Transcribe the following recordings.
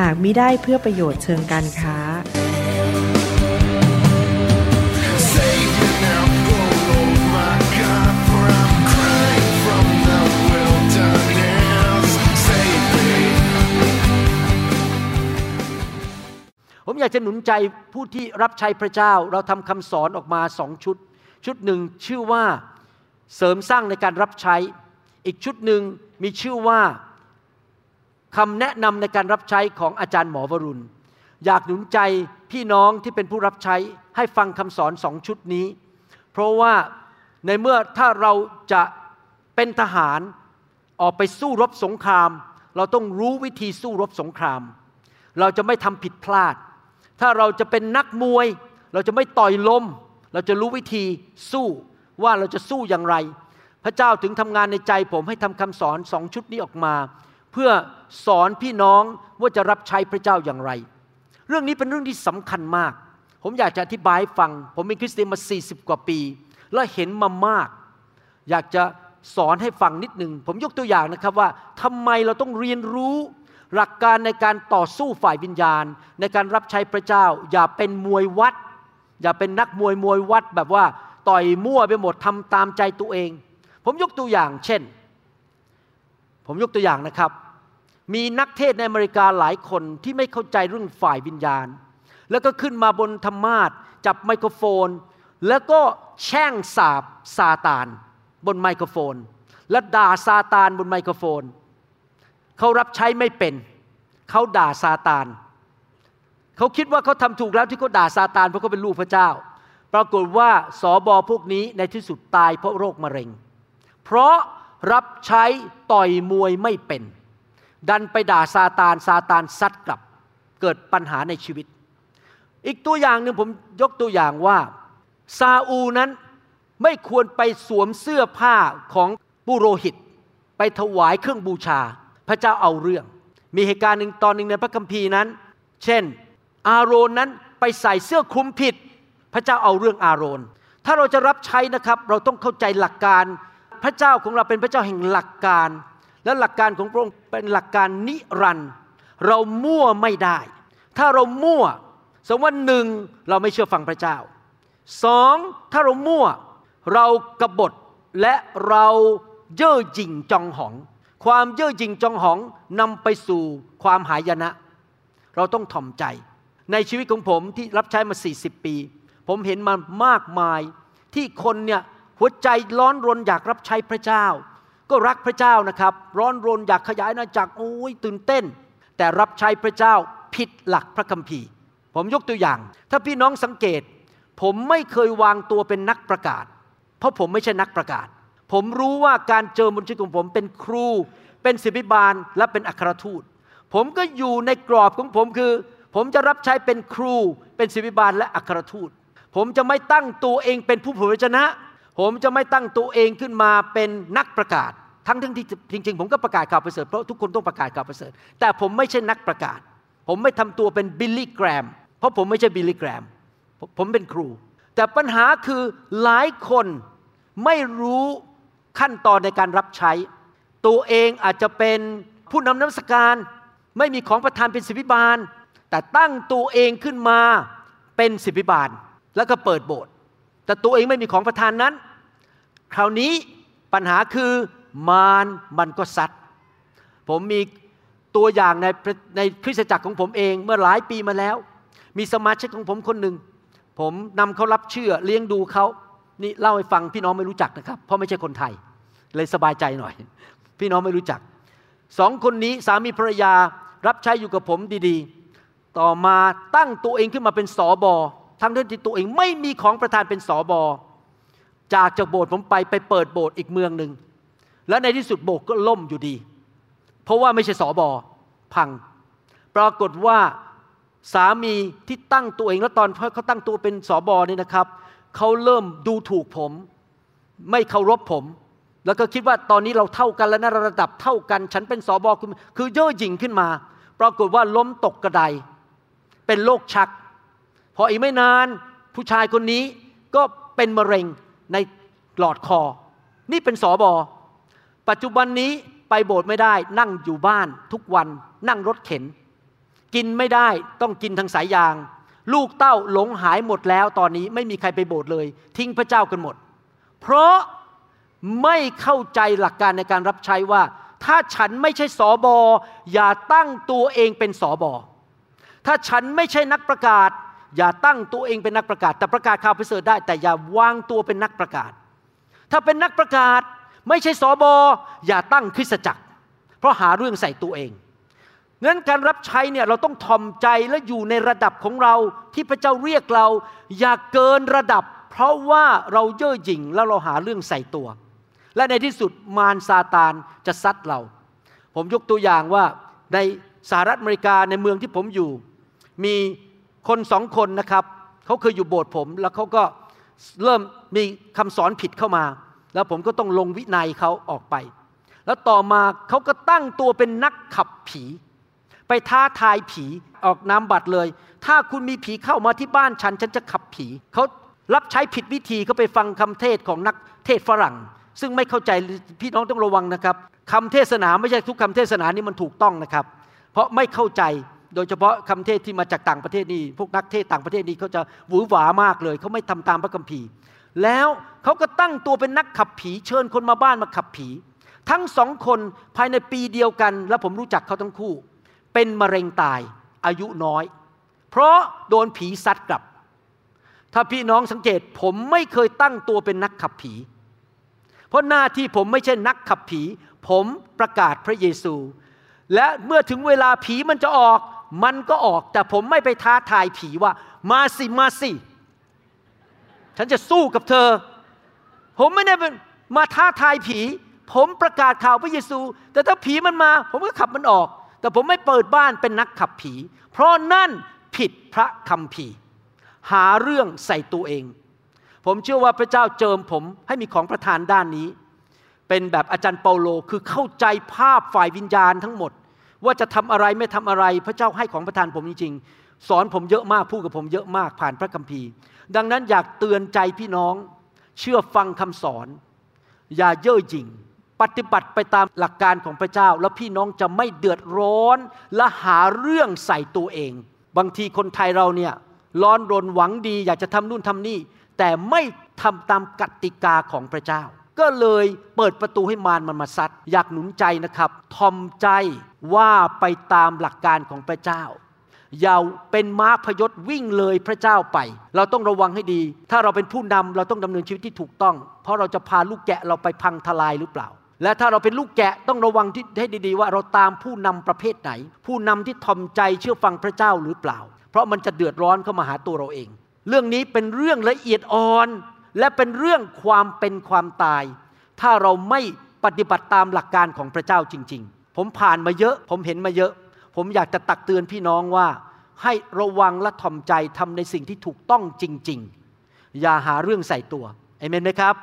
หากมิได้เพื่อประโยชน์เชิงการค้า ผมอยากจะหนุนใจผู้ที่รับใช้พระเจ้า เราทำคำสอนออกมาสองชุด ชุดหนึ่งชื่อว่าเสริมสร้างในการรับใช้ อีกชุดหนึ่งมีชื่อว่า คำแนะนำในการรับใช้ของอาจารย์หมอวรุณ อยากหนุนใจพี่น้องที่เป็นผู้รับใช้ให้ฟังคำสอนสองชุดนี้ เพราะว่าในเมื่อถ้าเราจะเป็นทหารออกไปสู้รบสงคราม เราต้องรู้วิธีสู้รบสงคราม เราจะไม่ทำผิดพลาด ถ้าเราจะเป็นนักมวย เราจะไม่ต่อยลม เราจะรู้วิธีสู้ว่าเราจะสู้อย่างไร พระเจ้าถึงทำงานในใจผมให้ทำคำสอนสองชุดนี้ออกมา เพื่อ สอนพี่น้องว่าจะรับใช้พระเจ้าอย่างไร เรื่องนี้เป็นเรื่องที่สำคัญมาก ผมอยากจะอธิบายฟัง ผมเป็นคริสเตียนมา 40 กว่าปี และเห็นมามาก อยากจะสอนให้ฟังนิดหนึ่ง ผมยกตัวอย่างนะครับว่าทำไมเราต้องเรียนรู้หลักการในการต่อสู้ฝ่ายวิญญาณ ในการรับใช้พระเจ้า อย่าเป็นมวยวัด อย่าเป็นนักมวยมวยวัดแบบว่าต่อยมั่วไปหมดทำตามใจตัวเอง ผมยกตัวอย่างเช่น ผมยกตัวอย่างนะครับ มีนักเทศในอเมริกาหลายคนที่ไม่เข้าใจเรื่องฝ่ายวิญญาณ แล้วก็ขึ้นมาบนธรรมาทจับไมโครโฟน แล้วก็แช่งสาบซาตาน บนไมโครโฟน และด่าซาตานบนไมโครโฟน เขารับใช้ไม่เป็น เขาด่าซาตาน เขาคิดว่าเขาทำถูกแล้วที่เขาด่าซาตานเพราะเขาเป็นลูกพระเจ้า ปรากฏว่าสอบอพวกนี้ในที่สุดตายเพราะโรคมะเร็ง เพราะรับใช้ต่อยมวยไม่เป็น ดันไปด่าซาตานซาตานซัดกลับ เกิดปัญหาในชีวิต อีกตัวอย่างหนึ่งผมยกตัวอย่างว่าซาอูนั้นไม่ควรไปสวมเสื้อผ้าของปุโรหิต ไปถวายเครื่องบูชา พระเจ้าเอาเรื่อง มีเหตุการณ์หนึ่งตอนหนึ่งในพระคัมภีร์นั้น เช่น อาโรนนั้นไปใส่เสื้อคลุมผิด พระเจ้าเอาเรื่องอาโรน ถ้าเราจะรับใช้นะครับ เราต้องเข้าใจหลักการ พระเจ้าของเราเป็นพระเจ้าแห่งหลักการ และหลักการของพระองค์เป็นหลักการนิรันด์เรามั่วไม่ได้ ถ้าเรามั่วสมมติว่าหนึ่งเราไม่เชื่อฟังพระเจ้าสองถ้าเรามั่วเรากบฏและเราเย่อหยิ่งจองหอง ความเย่อหยิ่งจองหองนำไปสู่ความหายนะ เราต้องถ่อมใจ ในชีวิตของผมที่รับใช้มา 40 ปี ผมเห็นมามากมายที่คนเนี่ยหัวใจร้อนรนอยากรับใช้พระเจ้า ก็รักพระเจ้านะครับ ร้อนรนอยากขยายอาณาจักรโอ้ยตื่นเต้น แต่รับใช้พระเจ้าผิดหลักพระคัมภีร์ ผมยกตัวอย่าง ถ้าพี่น้องสังเกต ผมไม่เคยวางตัวเป็นนักประกาศ เพราะผมไม่ใช่นักประกาศ ผมรู้ว่าการเจอบนชีวิตของผมเป็นครู เป็นศิบิบาลและเป็นอัครทูต ผมก็อยู่ในกรอบของผมคือ ผมจะรับใช้เป็นครู เป็นศิบิบาลและอัครทูต ผมจะไม่ตั้งตัวเองเป็นผู้เผยพระวจนะ ผมจะไม่ตั้งตัวเองขึ้นมาเป็นนักประกาศ ทั้งทั้งที่จริงๆ ผมก็ประกาศข่าวประเสริฐเพราะทุกคนต้องประกาศข่าวประเสริฐ แต่ผมไม่ใช่นักประกาศ ผมไม่ทำตัวเป็นบิลลี่แกรม เพราะผมไม่ใช่บิลลี่แกรมผมผมเป็นครู แต่ปัญหาคือหลายคนไม่รู้ขั้นตอนในการรับใช้ ตัวเองอาจจะเป็นผู้นำน้ำสการ ไม่มีของประทานเป็นสิบิบาล แต่ตั้งตัวเองขึ้นมาเป็นสิบิบาล แล้วก็เปิดโบสถ์ แต่ตัวเองไม่มีของประทานนั้น คราวนี้ปัญหาคือมารมันก็ซัดผมมีตัวอย่างในในคริสตจักรของผมเองเมื่อหลายปีมาแล้ว มีสมาชิกของผมคนหนึ่ง ผมนำเขารับเชื่อเลี้ยงดูเขานี่เล่าให้ฟังพี่น้องไม่รู้จักนะครับ เพราะไม่ใช่คนไทย เลยสบายใจหน่อย พี่น้องไม่รู้จักสองคนนี้สามีภรรยารับใช้อยู่กับผมดีๆ ต่อมาตั้งตัวเองขึ้นมาเป็นสอบอ ทั้งที่ตัวเองไม่มีของประทานเป็นสอบอจากจากโบสถ์ผมไปไปเปิดโบสถ์อีกเมืองหนึ่งและในที่สุดโบสถ์ก็ล่มอยู่ดี เพราะว่าไม่ใช่สอบอพัง ปรากฏว่าสามีที่ตั้งตัวเองแล้วตอนเขาตั้งตัวเป็นสอบอเนี่ยนะครับเขาเริ่มดูถูกผม ไม่เคารพผม แล้วก็คิดว่าตอนนี้เราเท่ากันแล้วนะระดับเท่ากัน ฉันเป็นสอบคือคือเย่อหยิ่งขึ้นมา ปรากฏว่าล้มตกกระไดเป็นโรคชัก พออีกไม่นานผู้ชายคนนี้ก็เป็นมะเร็งในหลอดคอ นี่เป็นสอบอ ปัจจุบันนี้ไปโบสถ์ไม่ได้ นั่งอยู่บ้านทุกวันนั่งรถเข็น กินไม่ได้ต้องกินทางสายยาง ลูกเต้าหลงหายหมดแล้วตอนนี้ไม่มีใครไปโบสถ์เลย ทิ้งพระเจ้ากันหมด เพราะไม่เข้าใจหลักการในการรับใช้ว่า ถ้าฉันไม่ใช่สอบอ อย่าตั้งตัวเองเป็นสอบอ ถ้าฉันไม่ใช่นักประกาศ อย่าตั้งตัวเองเป็นนักประกาศ แต่ประกาศข่าวประเสริฐได้ แต่อย่าวางตัวเป็นนักประกาศ ถ้าเป็นนักประกาศไม่ใช่สอบออย่าตั้งคริสตจักร เพราะหาเรื่องใส่ตัวเองงั้นการรับใช้เนี่ยเราต้องทอมใจและอยู่ในระดับของเราที่พระเจ้าเรียกเรา อย่าเกินระดับ เพราะว่าเราเย่อหยิ่งแล้วเราหาเรื่องใส่ตัว และในที่สุดมารซาตานจะซัดเรา ผมยกตัวอย่างว่าในสหรัฐอเมริกาในเมืองที่ผมอยู่ มี คนสองคนนะครับเขาเคยอยู่โบสถ์ผม แล้วเขาก็เริ่มมีคำสอนผิดเข้ามา แล้วผมก็ต้องลงวินัยเขาออกไป แล้วต่อมาเขาก็ตั้งตัวเป็นนักขับผี ไปท้าทายผีออกนามบัตรเลย ถ้าคุณมีผีเข้ามาที่บ้านฉัน ฉันจะขับผีเขารับใช้ผิดวิธีเขาไปฟังคำเทศของนักเทศฝรั่ง ซึ่งไม่เข้าใจพี่น้องต้องระวังนะครับคำเทศนาไม่ใช่ทุกคำเทศนานี่มันถูกต้องนะครับ เพราะไม่เข้าใจ โดยเฉพาะคำเทศที่มาจากต่างประเทศนี่พวกนักเทศต่างประเทศนี่เขาจะหวือหวามากเลยเขาไม่ทำตามพระคัมภีร์ แล้วเขาก็ตั้งตัวเป็นนักขับผีเชิญคนมาบ้านมาขับผี ทั้งสองคนภายในปีเดียวกัน แล้วผมรู้จักเขาทั้งคู่ เป็นมะเร็งตายอายุน้อย เพราะโดนผีซัดกลับ ถ้าพี่น้องสังเกตผมไม่เคยตั้งตัวเป็นนักขับผี เพราะหน้าที่ผมไม่ใช่นักขับผี ผมประกาศพระเยซู และเมื่อถึงเวลาผีมันจะออก มันก็ออกแต่ผมไม่ไปท้าทายผีว่า มาสิมาสิฉันจะสู้กับเธอ ผมไม่ได้มาท้าทายผี ผมประกาศข่าวพระเยซู แต่ถ้าผีมันมา ผมก็ขับมันออก แต่ผมไม่เปิดบ้านเป็นนักขับผี เพราะนั่นผิดพระคัมภีหาเรื่องใส่ตัวเอง ผมเชื่อว่าพระเจ้าเจิมผมให้มีของประทานด้านนี้ เป็นแบบอาจารย์เปาโลคือเข้าใจภาพฝ่ายวิญญาณทั้งหมด ว่าจะทำอะไรไม่ทำอะไร พระเจ้าให้ของประทานผมจริงๆ สอนผมเยอะมากพูดกับผมเยอะมากผ่านพระคัมภีร์ ดังนั้นอยากเตือนใจพี่น้อง เชื่อฟังคำสอน อย่าเย่อหยิ่ง ปฏิบัติไปตามหลักการของพระเจ้า แล้วพี่น้องจะไม่เดือดร้อน และหาเรื่องใส่ตัวเอง บางทีคนไทยเราเนี่ยร้อนรนหวังดี อยากจะทำนู่นทำนี่ แต่ไม่ทำตามกติกาของพระเจ้า ก็เลยเปิดประตูให้มารมันมาซัดอยากหนุนใจนะครับ ทอมใจว่าไปตามหลักการของพระเจ้า อย่าเป็นม้าพยศวิ่งเลยพระเจ้าไป เราต้องระวังให้ดี ถ้าเราเป็นผู้นำเราต้องดำเนินชีวิตที่ถูกต้อง เพราะเราจะพาลูกแกะเราไปพังทลายหรือเปล่า และถ้าเราเป็นลูกแกะต้องระวังที่ให้ดี ๆ ว่าเราตามผู้นำประเภทไหน ผู้นำที่ทอมใจเชื่อฟังพระเจ้าหรือเปล่า เพราะมันจะเดือดร้อนเข้ามาหาตัวเราเอง เรื่องนี้เป็นเรื่องละเอียดอ่อน และเป็นเรื่องความเป็นความตาย ถ้าเราไม่ปฏิบัติตามหลักการของพระเจ้าจริง ๆ ผมผ่านมาเยอะ ผมเห็นมาเยอะ ผมอยากจะตักเตือนพี่น้องว่า ให้ระวังและถ่อมใจทำในสิ่งที่ถูกต้องจริง ๆ อย่าหาเรื่องใส่ตัวเอเมนไหมครับ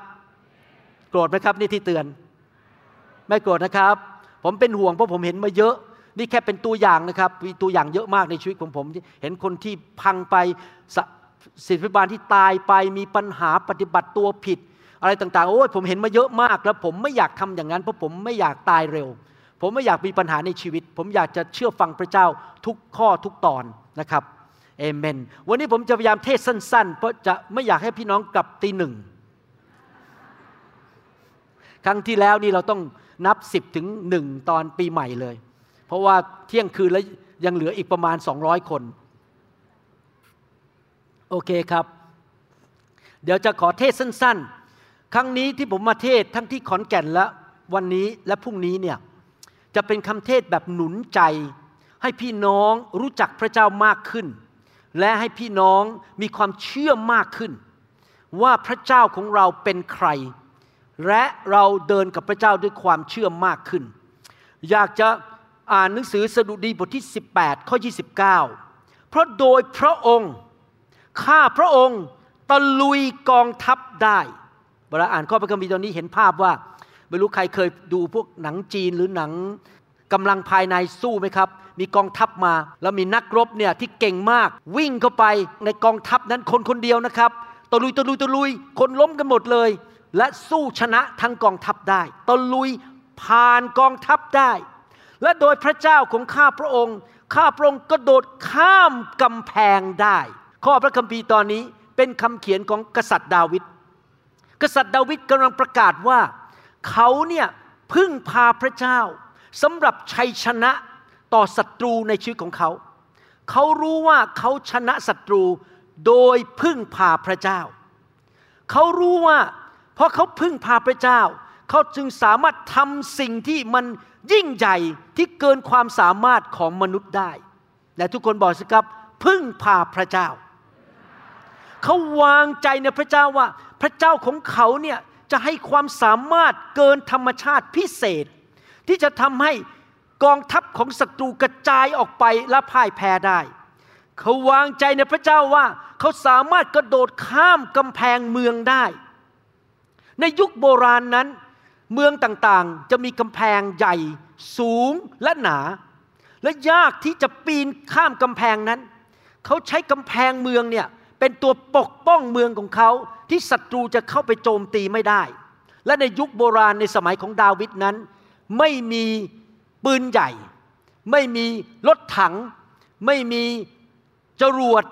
โกรธไหมครับนี่ที่เตือน ไม่โกรธนะครับ ผมเป็นห่วงเพราะผมเห็นมาเยอะ นี่แค่เป็นตัวอย่างนะครับมีตัวอย่างเยอะมากในชีวิตของผม เห็นคนที่พังไป ศิษย์พิบาลที่ตายไปมีปัญหาปฏิบัติตัวผิด อะไรต่างๆ โอ้ยผมเห็นมาเยอะมากแล้ว ผมไม่อยากทำอย่างนั้น เพราะผมไม่อยากตายเร็ว ผมไม่อยากมีปัญหาในชีวิต ผมอยากจะเชื่อฟังพระเจ้าทุกข้อทุกตอนนะครับเอเมน วันนี้ผมจะพยายามเทศสั้นๆ เพราะจะไม่อยากให้พี่น้องกลับตีหนึ่ง ครั้งที่แล้วนี่เราต้องนับสิบถึงหนึ่งตอนปีใหม่เลย เพราะว่าเที่ยงคืนแล้วยังเหลืออีกประมาณ 200 คน โอเคครับ เดี๋ยวจะขอเทศสั้น ๆ ครั้งนี้ที่ผมมาเทศทั้งที่ขอนแก่นและวันนี้และพรุ่งนี้เนี่ยจะเป็นคำเทศแบบหนุนใจ ให้พี่น้องรู้จักพระเจ้ามากขึ้น และให้พี่น้องมีความเชื่อมากขึ้น ว่าพระเจ้าของเราเป็นใคร และเราเดินกับพระเจ้าด้วยความเชื่อมากขึ้น อยากจะอ่านหนังสือสดุดีบทที่ 18 ข้อ 29 เพราะโดยพระองค์ ข้าพระองค์ตะลุยกองทัพได้เวลาอ่านข้อพระคัมภีร์ตอนนี้เห็นภาพว่า ไม่รู้ใครเคยดูพวกหนังจีนหรือหนังกำลังภายในสู้ไหมครับ มีกองทัพมา แล้วมีนักรบเนี่ยที่เก่งมาก วิ่งเข้าไปในกองทัพนั้นคนคนเดียวนะครับตะลุยตะลุยตะลุย คนล้มกันหมดเลย และสู้ชนะทั้งกองทัพได้ตะลุยผ่านกองทัพได้ และโดยพระเจ้าของข้าพระองค์ ข้าพระองค์กระโดดข้ามกำแพงได้ ข้อพระคัมภีร์ตอนนี้เป็นคำเขียนของกษัตริย์ดาวิด กษัตริย์ดาวิดกำลังประกาศว่า เขาเนี่ยพึ่งพาพระเจ้าสำหรับชัยชนะต่อศัตรูในชีวิตของเขา เขารู้ว่าเขาชนะศัตรูโดยพึ่งพาพระเจ้า เขารู้ว่าเพราะเขาพึ่งพาพระเจ้า เขาจึงสามารถทำสิ่งที่มันยิ่งใหญ่ที่เกินความสามารถของมนุษย์ได้ และทุกคนบอกสิครับ พึ่งพาพระเจ้า เขาวางใจในพระเจ้าว่า พระเจ้าของเขาเนี่ยจะให้ความสามารถเกินธรรมชาติพิเศษ ที่จะทำให้กองทัพของศัตรูกระจายออกไปและพ่ายแพ้ได้ เขาวางใจในพระเจ้าว่า เขาสามารถกระโดดข้ามกำแพงเมืองได้ ในยุคโบราณนั้น เมืองต่างๆจะมีกำแพงใหญ่ สูงและหนา และยากที่จะปีนข้ามกำแพงนั้น เขาใช้กำแพงเมืองเนี่ย เป็นตัวปกป้องเมืองของเขาที่ศัตรูจะเข้าไปโจมตีไม่ได้ และในยุคโบราณในสมัยของดาวิดนั้น ไม่มีปืนใหญ่ ไม่มีรถถัง ไม่มีจรวด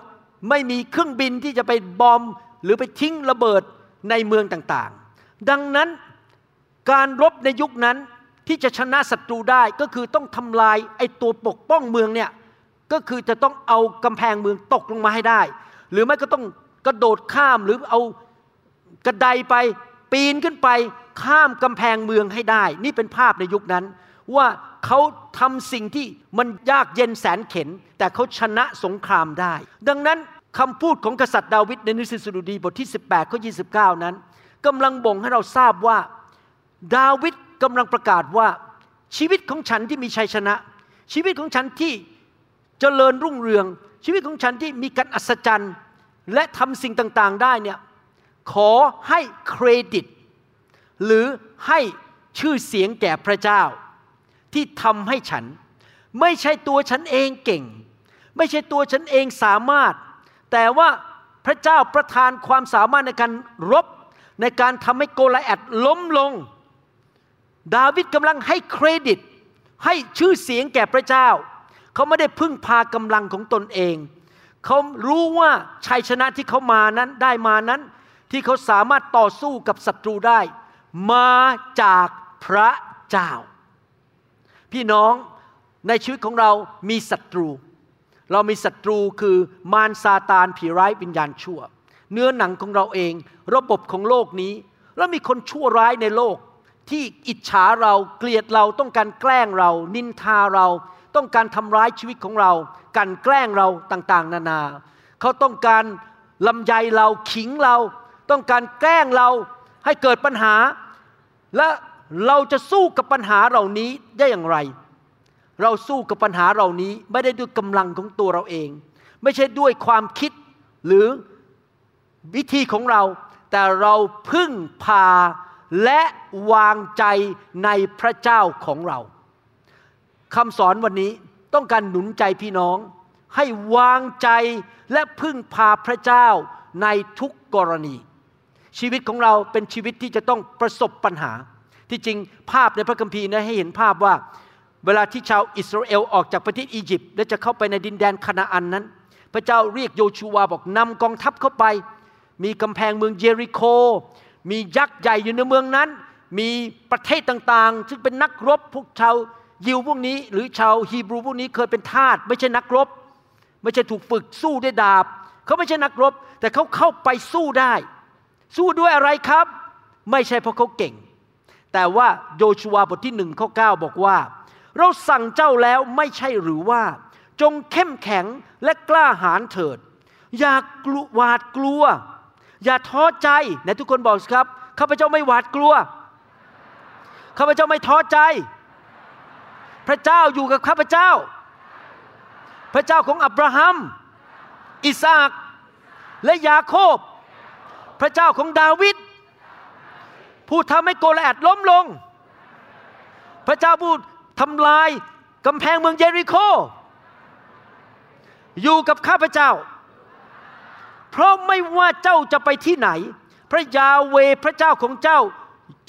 ไม่มีเครื่องบินที่จะไปบอมหรือไปทิ้งระเบิดในเมืองต่างๆ ดังนั้นการรบในยุคนั้นที่จะชนะศัตรูได้ก็คือต้องทำลายไอ้ตัวปกป้องเมืองเนี่ยก็คือจะต้องเอากำแพงเมืองตกลงมาให้ได้ หรือไม่ก็ต้องกระโดดข้ามหรือเอากระไดไป ปีนขึ้นไปข้ามกำแพงเมืองให้ได้ นี่เป็นภาพในยุคนั้น ว่าเขาทำสิ่งที่มันยากเย็นแสนเข็น แต่เขาชนะสงครามได้ ดังนั้นคำพูดของกษัตริย์ดาวิดในหนังสือสดุดีบทที่ 18ข้อ29 นั้นกำลังบ่งให้เราทราบว่า ดาวิดกำลังประกาศว่าชีวิตของฉันที่มีชัยชนะ ชีวิตของฉันที่เจริญรุ่งเรือง ชีวิตของฉันที่มีการอัศจรรย์ และทำสิ่งต่างๆได้เนี่ยขอให้เครดิต หรือให้ชื่อเสียงแก่พระเจ้า ที่ทำให้ฉัน ไม่ใช่ตัวฉันเองเก่ง ไม่ใช่ตัวฉันเองสามารถ แต่ว่าพระเจ้าประทานความสามารถในการรบ ในการทำให้โกลาแอดล้มลง ดาวิดกำลังให้เครดิต ให้ชื่อเสียงแก่พระเจ้า เขาไม่ได้พึ่งพากำลังของตนเอง เขารู้ว่าชัยชนะที่เขามานั้นได้มานั้น ที่เขาสามารถต่อสู้กับศัตรูได้ มาจากพระเจ้า พี่น้องในชีวิตของเรามีศัตรู เรามีศัตรูคือมารซาตานผีร้ายวิญญาณชั่ว เนื้อหนังของเราเอง ระบบของโลกนี้ แล้วมีคนชั่วร้ายในโลกที่อิจฉาเราเกลียดเราต้องการแกล้งเรา นินทาเรา ต้องการทำร้ายชีวิตของเรา กันแกล้งเราต่างๆ นานา เขาต้องการลำใยเราขิงเรา ต้องการแกล้งเราให้เกิดปัญหา และเราจะสู้กับปัญหาเหล่านี้ได้อย่างไร เราสู้กับปัญหาเหล่านี้ไม่ได้ด้วยกำลังของตัวเราเอง ไม่ใช่ด้วยความคิดหรือวิธีของเรา แต่เราพึ่งพาและวางใจในพระเจ้าของเรา คำสอนวันนี้ต้องการหนุนใจพี่น้อง ให้วางใจและพึ่งพาพระเจ้าในทุกกรณี ชีวิตของเราเป็นชีวิตที่จะต้องประสบปัญหา ที่จริงภาพในพระคัมภีร์นะให้เห็นภาพว่า เวลาที่ชาวอิสราเอลออกจากประเทศอียิปต์และจะเข้าไปในดินแดนคานาอันนั้น พระเจ้าเรียกโยชูวาบอกนำกองทัพเข้าไป มีกำแพงเมืองเยริโค มียักษ์ใหญ่อยู่ในเมืองนั้น มีประเทศต่างๆ ซึ่งเป็นนักรบพวกชาว ยิวพวกนี้หรือชาวฮีบรูพวกนี้เคยเป็นทาสไม่ใช่นักรบ ไม่ใช่ถูกฝึกสู้ด้วยดาบ เขาไม่ใช่นักรบ แต่เขาเข้าไปสู้ได้ สู้ด้วยอะไรครับ ไม่ใช่เพราะเขาเก่ง แต่ว่าโยชูวาบทที่หนึ่งข้อ9บอกว่า เราสั่งเจ้าแล้วไม่ใช่หรือว่า จงเข้มแข็งและกล้าหาญเถิด อย่ากลัวหวาดกลัว อย่าท้อใจไหนทุกคนบอกครับข้าพเจ้าไม่หวาดกลัวข้าพเจ้าไม่ท้อใจ พระเจ้าอยู่กับข้าพเจ้า พระเจ้าของอับราฮัม อิสาคและยาโคบ พระเจ้าของดาวิดผู้ทำให้โกลแอดล้มลง พระเจ้าผู้ทำลายกำแพงเมืองเยริโค อยู่กับข้าพเจ้า เพราะไม่ว่าเจ้าจะไปที่ไหน พระยาเวพระเจ้าของเจ้า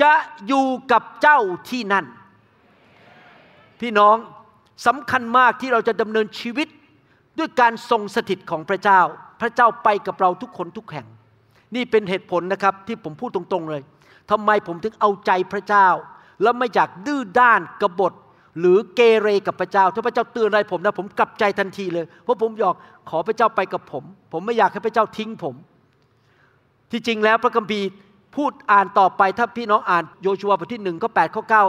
จะอยู่กับเจ้าที่นั่น พี่น้องสำคัญมากที่เราจะดำเนินชีวิตด้วยการทรงสถิตของพระเจ้า พระเจ้าไปกับเราทุกคนทุกแห่ง นี่เป็นเหตุผลนะครับที่ผมพูดตรงๆเลยทำไมผมถึงเอาใจพระเจ้า แล้วไม่อยากดื้อด้านกบฏหรือเกเรกับพระเจ้า ถ้าพระเจ้าเตือนอะไรผมนะผมกลับใจทันทีเลย เพราะผมอยากขอพระเจ้าไปกับผม ผมไม่อยากให้พระเจ้าทิ้งผม ที่จริงแล้วพระคัมภีร์พูดอ่านต่อไปถ้าพี่น้องอ่านโยชัวบทที่หนึ่งข้อแปดข้อเก้า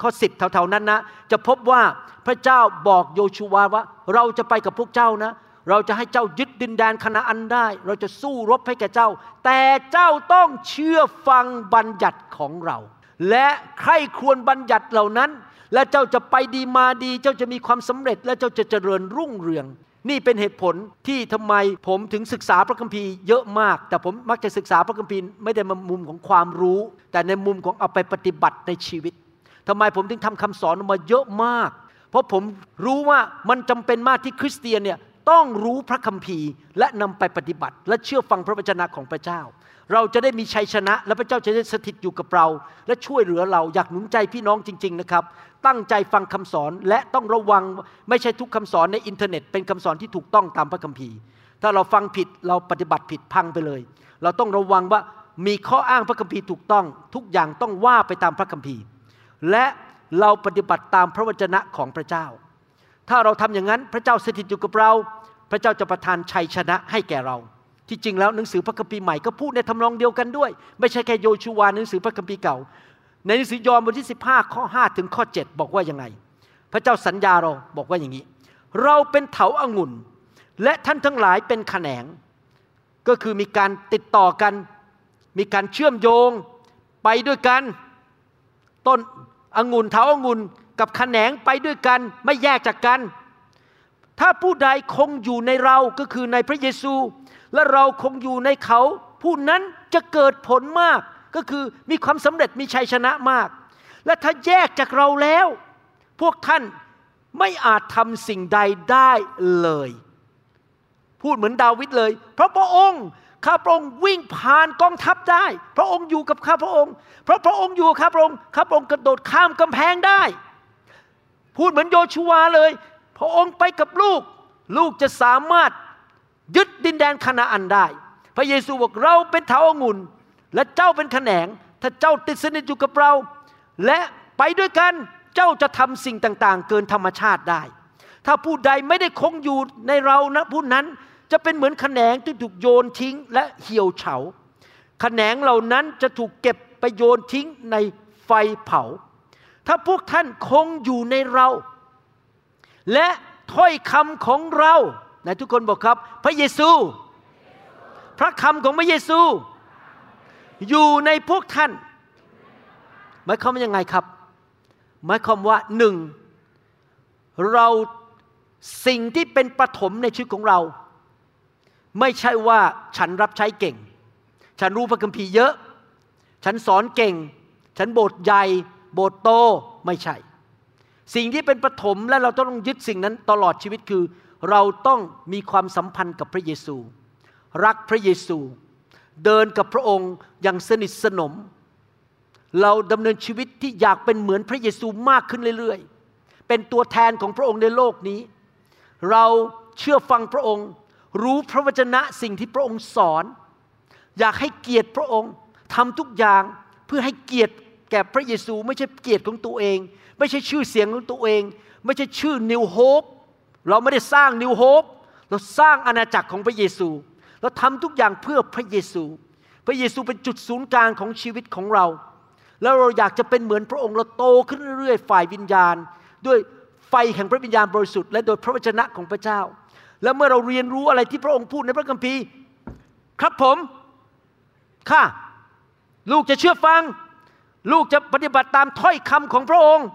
ข้อสิบแถวๆนั้นนะจะพบว่าพระเจ้าบอกโยชัวาว่า เราจะไปกับพวกเจ้านะ เราจะให้เจ้ายึดดินแดนคณาอันได้ เราจะสู้รบให้แก่เจ้า แต่เจ้าต้องเชื่อฟังบัญญัติของเรา และใครควรบัญญัติเหล่านั้น และเจ้าจะไปดีมาดี เจ้าจะมีความสำเร็จ และเจ้าจะเจริญรุ่งเรืองนี่เป็นเหตุผลที่ทำไมผมถึงศึกษาพระคัมภีร์เยอะมาก แต่ผมมักจะศึกษาพระคัมภีร์ไม่ได้มามุมของความรู้ แต่ในมุมของเอาไปปฏิบัติในชีวิต ทำไมผมถึงทำคำสอนออกมาเยอะมาก เพราะผมรู้ว่ามันจำเป็นมากที่คริสเตียนเนี่ยต้องรู้พระคัมภีร์ และนำไปปฏิบัติ และเชื่อฟังพระวจนะของพระเจ้า เราจะได้มีชัยชนะ และพระเจ้าจะได้สถิตอยู่กับเรา และช่วยเหลือเราอยากหนุนใจพี่น้องจริง ๆนะครับ ตั้งใจฟังคำสอนและต้องระวังไม่ใช่ทุกคำสอนในอินเทอร์เน็ต เป็นคำสอนที่ถูกต้องตามพระคัมภีร์ ถ้าเราฟังผิดเราปฏิบัติผิดพังไปเลย เราต้องระวังว่ามีข้ออ้างพระคัมภีร์ถูกต้อง ทุกอย่างต้องว่าไปตามพระคัมภีร์ และเราปฏิบัติตามพระวจนะของพระเจ้า ถ้าเราทำอย่างนั้นพระเจ้าสถิตอยู่กับเรา พระเจ้าจะประทานชัยชนะให้แก่เรา ที่จริงแล้วหนังสือพระคัมภีร์ใหม่ก็พูดในทำนองเดียวกันด้วย ไม่ใช่แค่โยชูวาหนังสือพระคัมภีร์เก่า ในหนังสือยอห์นบทที่ 15 ข้อ 5 ถึงข้อ 7 บอกว่ายังไง พระเจ้าสัญญาเราบอกว่าอย่างนี้ เราเป็นเถาอางุ่น และท่านทั้งหลายเป็นแขนง ก็คือมีการติดต่อกัน มีการเชื่อมโยงไปด้วยกันต้น องุ่นเถาองุ่นกับแขนงไปด้วยกันไม่แยกจากกัน ถ้าผู้ใดคงอยู่ในเราก็คือในพระเยซู และเราคงอยู่ในเขา ผู้นั้นจะเกิดผลมากก็คือมีความสำเร็จมีชัยชนะมาก และถ้าแยกจากเราแล้ว พวกท่านไม่อาจทำสิ่งใดได้เลย พูดเหมือนดาวิดเลย เพราะพระองค์ ข้าพระองค์วิ่งผ่านกองทัพได้ พระองค์อยู่กับข้าพระองค์ เพราะพระองค์อยู่กับข้าพระองค์ข้าพระองค์กระโดดข้ามกำแพงได้ พูดเหมือนโยชูวาเลย พระองค์ไปกับลูก ลูกจะสามารถยึดดินแดนคานาอันได้ พระเยซูบอกเราเป็นเถาองุ่นและเจ้าเป็นแขนง ถ้าเจ้าติดสนิทอยู่กับเรา และไปด้วยกันเจ้าจะทำสิ่งต่าง ๆ เกินธรรมชาติได้ ถ้าผู้ใดไม่ได้คงอยู่ในเรานะผู้นั้น จะเป็นเหมือนแขนงที่ถูกโยนทิ้งและเหี่ยวเฉาแขนงเหล่านั้นจะถูกเก็บไปโยนทิ้งในไฟเผา ถ้าพวกท่านคงอยู่ในเรา และถ้อยคำของเราไหนทุกคนบอกครับ พระเยซู พระคำของพระเยซู อยู่ในพวกท่านหมายความว่ายังไงครับหมายความว่าหนึ่งเราสิ่งที่เป็นประถมในชีวิตของเรา ไม่ใช่ว่าฉันรับใช้เก่ง ฉันรู้พระคัมภีร์เยอะ ฉันสอนเก่ง ฉันโบสถ์ใหญ่ โบสถ์โตไม่ใช่ สิ่งที่เป็นประถมและเราต้องยึดสิ่งนั้นตลอดชีวิตคือ เราต้องมีความสัมพันธ์กับพระเยซู รักพระเยซู เดินกับพระองค์อย่างสนิทสนม เราดำเนินชีวิตที่อยากเป็นเหมือนพระเยซูมากขึ้นเรื่อย ๆ เป็นตัวแทนของพระองค์ในโลกนี้ เราเชื่อฟังพระองค์ รู้พระวจนะสิ่งที่พระองค์สอน อยากให้เกียรติพระองค์ทำทุกอย่างเพื่อให้เกียรติแก่พระเยซูไม่ใช่เกียรติของตัวเอง ไม่ใช่ชื่อเสียงของตัวเอง ไม่ใช่ชื่อนิวโฮปเราไม่ได้สร้างนิวโฮปเราสร้างอาณาจักรของพระเยซู เราทำทุกอย่างเพื่อพระเยซู พระเยซูเป็นจุดศูนย์กลางของชีวิตของเรา แล้วเราอยากจะเป็นเหมือนพระองค์เราโตขึ้นเรื่อยๆฝ่ายวิญญาณ ด้วยไฟแห่งพระวิญญาณบริสุทธิ์และโดยพระวจนะของพระเจ้า แล้วเมื่อเราเรียนรู้อะไรที่พระองค์พูดในพระคัมภีร์ ครับผมค่ะลูกจะเชื่อฟัง ลูกจะปฏิบัติตามถ้อยคำของพระองค์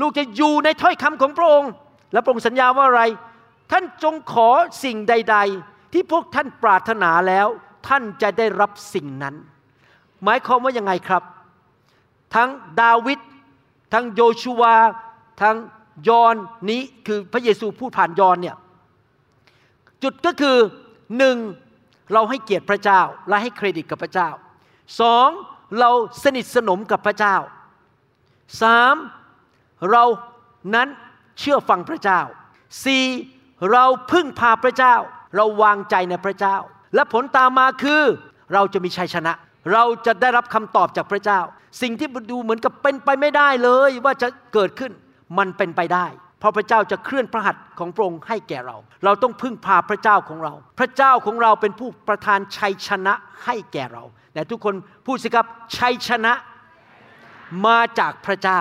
ลูกจะอยู่ในถ้อยคำของพระองค์ และพระองค์สัญญาว่าอะไร ท่านจงขอสิ่งใด ๆ ที่พวกท่านปรารถนาแล้ว ท่านจะได้รับสิ่งนั้น หมายความว่ายังไงครับ ทั้งดาวิดทั้งโยชูวาทั้งยอนนี้คือพระเยซูพูดผ่านยอนเนี่ย จุดก็คือหนึ่งเราให้เกียรติพระเจ้าและให้เครดิตกับพระเจ้าสองเราสนิทสนมกับพระเจ้าสามเรานั้นเชื่อฟังพระเจ้าสี่เราพึ่งพาพระเจ้า เราวางใจในพระเจ้า และผลตามมาคือเราจะมีชัยชนะ เราจะได้รับคำตอบจากพระเจ้า สิ่งที่ดูเหมือนกับเป็นไปไม่ได้เลยว่าจะเกิดขึ้นมันเป็นไปได้ พราะพระเจ้าจะเคลื่อนพระหัตถ์ของพระองค์ให้แก่เรา เราต้องพึ่งพาพระเจ้าของเรา พระเจ้าของเราเป็นผู้ประทานชัยชนะให้แก่เราแต่ทุกคนพูดสิครับชัยชนะมาจากพระเจ้า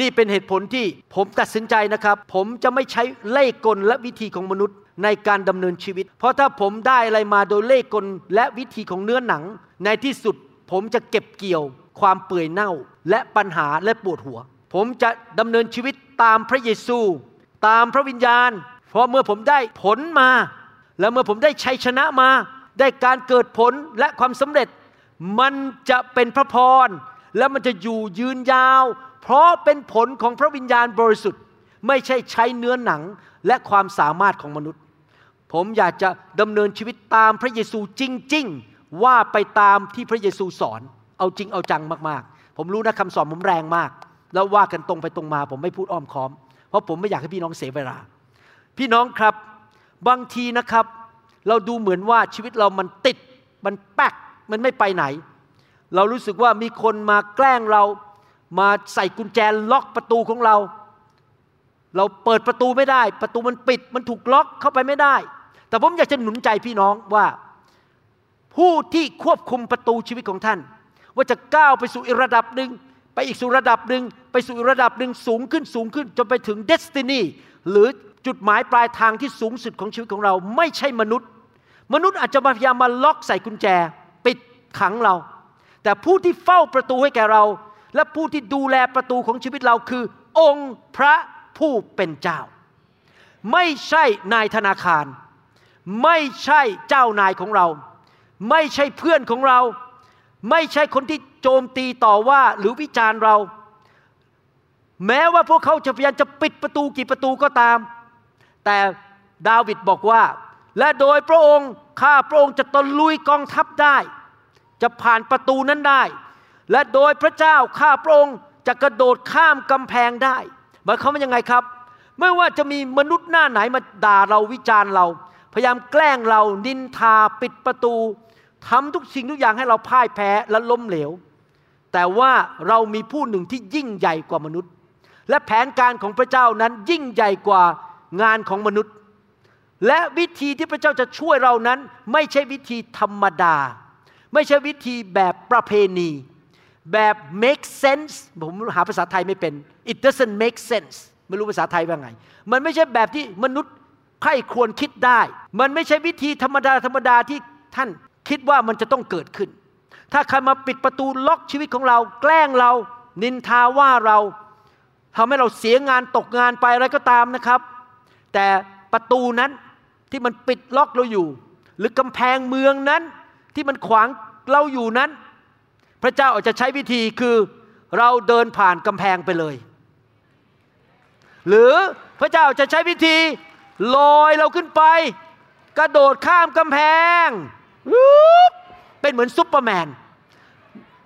นี่เป็นเหตุผลที่ผมตัดสินใจนะครับ ผมจะไม่ใช้เล่ห์กลและวิธีของมนุษย์ในการดำเนินชีวิต เพราะถ้าผมได้อะไรมาโดยเล่ห์กลและวิธีของเนื้อหนัง ในที่สุดผมจะเก็บเกี่ยวความเปื่อยเน่าและปัญหาและปวดหัว ผมจะดำเนินชีวิตตามพระเยซู ตามพระวิญญาณ เพราะเมื่อผมได้ผลมา แล้วเมื่อผมได้ชัยชนะมา ได้การเกิดผลและความสำเร็จ มันจะเป็นพระพร และมันจะอยู่ยืนยาว เพราะเป็นผลของพระวิญญาณบริสุทธิ์ ไม่ใช่ใช้เนื้อหนังและความสามารถของมนุษย์ ผมอยากจะดำเนินชีวิตตามพระเยซูจริง ๆ ว่าไปตามที่พระเยซูสอน เอาจริงเอาจังมากๆ ผมรู้นะคำสอนผมแรงมาก แล้วว่ากันตรงไปตรงมา ผมไม่พูดอ้อมค้อม เพราะผมไม่อยากให้พี่น้องเสียเวลา พี่น้องครับบางทีนะครับ เราดูเหมือนว่าชีวิตเรามันติด มันแป๊กมันไม่ไปไหน เรารู้สึกว่ามีคนมาแกล้งเรา มาใส่กุญแจล็อกประตูของเรา เราเปิดประตูไม่ได้ ประตูมันปิด มันถูกล็อกเข้าไปไม่ได้ แต่ผมอยากจะหนุนใจพี่น้องว่าผู้ที่ควบคุมประตูชีวิตของท่าน ว่าจะก้าวไปสู่อีกระดับหนึ่ง ไปอีกสู่ระดับหนึ่งไปสู่ระดับหนึ่งสูงขึ้นสูงขึ้นจนไปถึงเดสตินีหรือจุดหมายปลายทางที่สูงสุดของชีวิตของเราไม่ใช่มนุษย์ มนุษย์อาจจะพยายามมาล็อกใส่กุญแจ ปิดขังเรา แต่ผู้ที่เฝ้าประตูให้แก่เรา และผู้ที่ดูแลประตูของชีวิตเราคือ องค์พระผู้เป็นเจ้า ไม่ใช่นายธนาคาร ไม่ใช่เจ้านายของเรา ไม่ใช่เพื่อนของเรา ไม่ใช่คนที่โจมตีต่อว่าหรือวิจารณ์เรา แม้ว่าพวกเขาจะพยายามจะปิดประตูกี่ประตูก็ตาม แต่ดาวิดบอกว่า และโดยพระองค์ข้าพระองค์จะตะลุยกองทัพได้ จะผ่านประตูนั้นได้ และโดยพระเจ้าข้าพระองค์จะกระโดดข้ามกำแพงได้หมายความว่ายังไงครับ ไม่ว่าจะมีมนุษย์หน้าไหนมาด่าเราวิจารณ์เรา พยายามแกล้งเรานินทาปิดประตู ทำทุกสิ่งทุกอย่างให้เราพ่ายแพ้และล้มเหลว แต่ว่าเรามีผู้หนึ่งที่ยิ่งใหญ่กว่ามนุษย์ และแผนการของพระเจ้านั้นยิ่งใหญ่กว่างานของมนุษย์ และวิธีที่พระเจ้าจะช่วยเรานั้น ไม่ใช่วิธีธรรมดา ไม่ใช่วิธีแบบประเพณี แบบ make sense ผมหาภาษาไทยไม่เป็น it doesn't make sense ไม่รู้ภาษาไทยว่าไง มันไม่ใช่แบบที่มนุษย์ใครควรคิดได้ มันไม่ใช่วิธีธรรมดาธรรมดาที่ท่าน คิดว่ามันจะต้องเกิดขึ้น ถ้าใครมาปิดประตูล็อกชีวิตของเรา แกล้งเรา นินทาว่าเราทำให้เราเสียงานตกงานไปอะไรก็ตามนะครับ แต่ประตูนั้นที่มันปิดล็อกเราอยู่ หรือกำแพงเมืองนั้นที่มันขวางเราอยู่นั้น พระเจ้าอาจจะใช้วิธีคือเราเดินผ่านกำแพงไปเลย หรือพระเจ้าจะใช้วิธีลอยเราขึ้นไป กระโดดข้ามกำแพง เป็นเหมือนซุปเปอร์แมน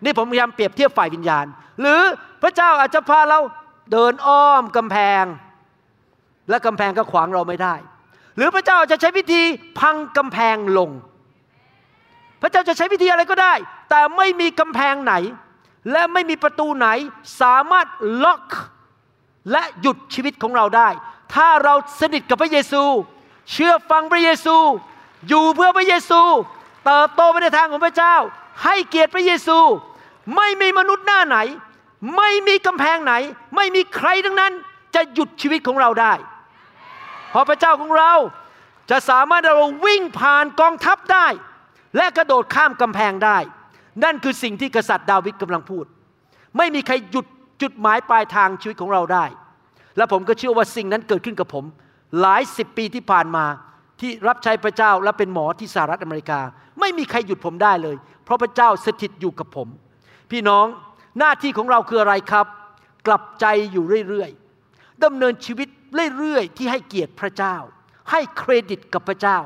นี่ผมพยายามเปรียบเทียบฝ่ายวิญญาณ หรือพระเจ้าอาจจะพาเราเดินอ้อมกำแพง และกำแพงก็ขวางเราไม่ได้ หรือพระเจ้าจะใช้วิธีพังกำแพงลง พระเจ้าจะใช้วิธีอะไรก็ได้ แต่ไม่มีกำแพงไหน และไม่มีประตูไหนสามารถล็อกและหยุดชีวิตของเราได้ ถ้าเราสนิทกับพระเยซู เชื่อฟังพระเยซู อยู่เพื่อพระเยซู เติบโตไปในทางของพระเจ้า ให้เกียรติพระเยซู ไม่มีมนุษย์หน้าไหน ไม่มีกำแพงไหน ไม่มีใครทั้งนั้น จะหยุดชีวิตของเราได้ เพราะพระเจ้าของเราจะสามารถเราวิ่งผ่านกองทัพได้ และกระโดดข้ามกำแพงได้ นั่นคือสิ่งที่กษัตริย์ดาวิดกำลังพูด ไม่มีใครหยุดจุดหมายปลายทางชีวิตของเราได้ และผมก็เชื่อว่าสิ่งนั้นเกิดขึ้นกับผม หลายสิบปีที่ผ่านมา ที่รับใช้พระเจ้าและเป็นหมอที่สหรัฐอเมริกา ไม่มีใครหยุดผมได้เลย เพราะพระเจ้าสถิตอยู่กับผม พี่น้องหน้าที่ของเราคืออะไรครับ กลับใจอยู่เรื่อยๆดำเนินชีวิตเรื่อยๆที่ให้เกียรติพระเจ้า ให้เครดิตกับพระเจ้า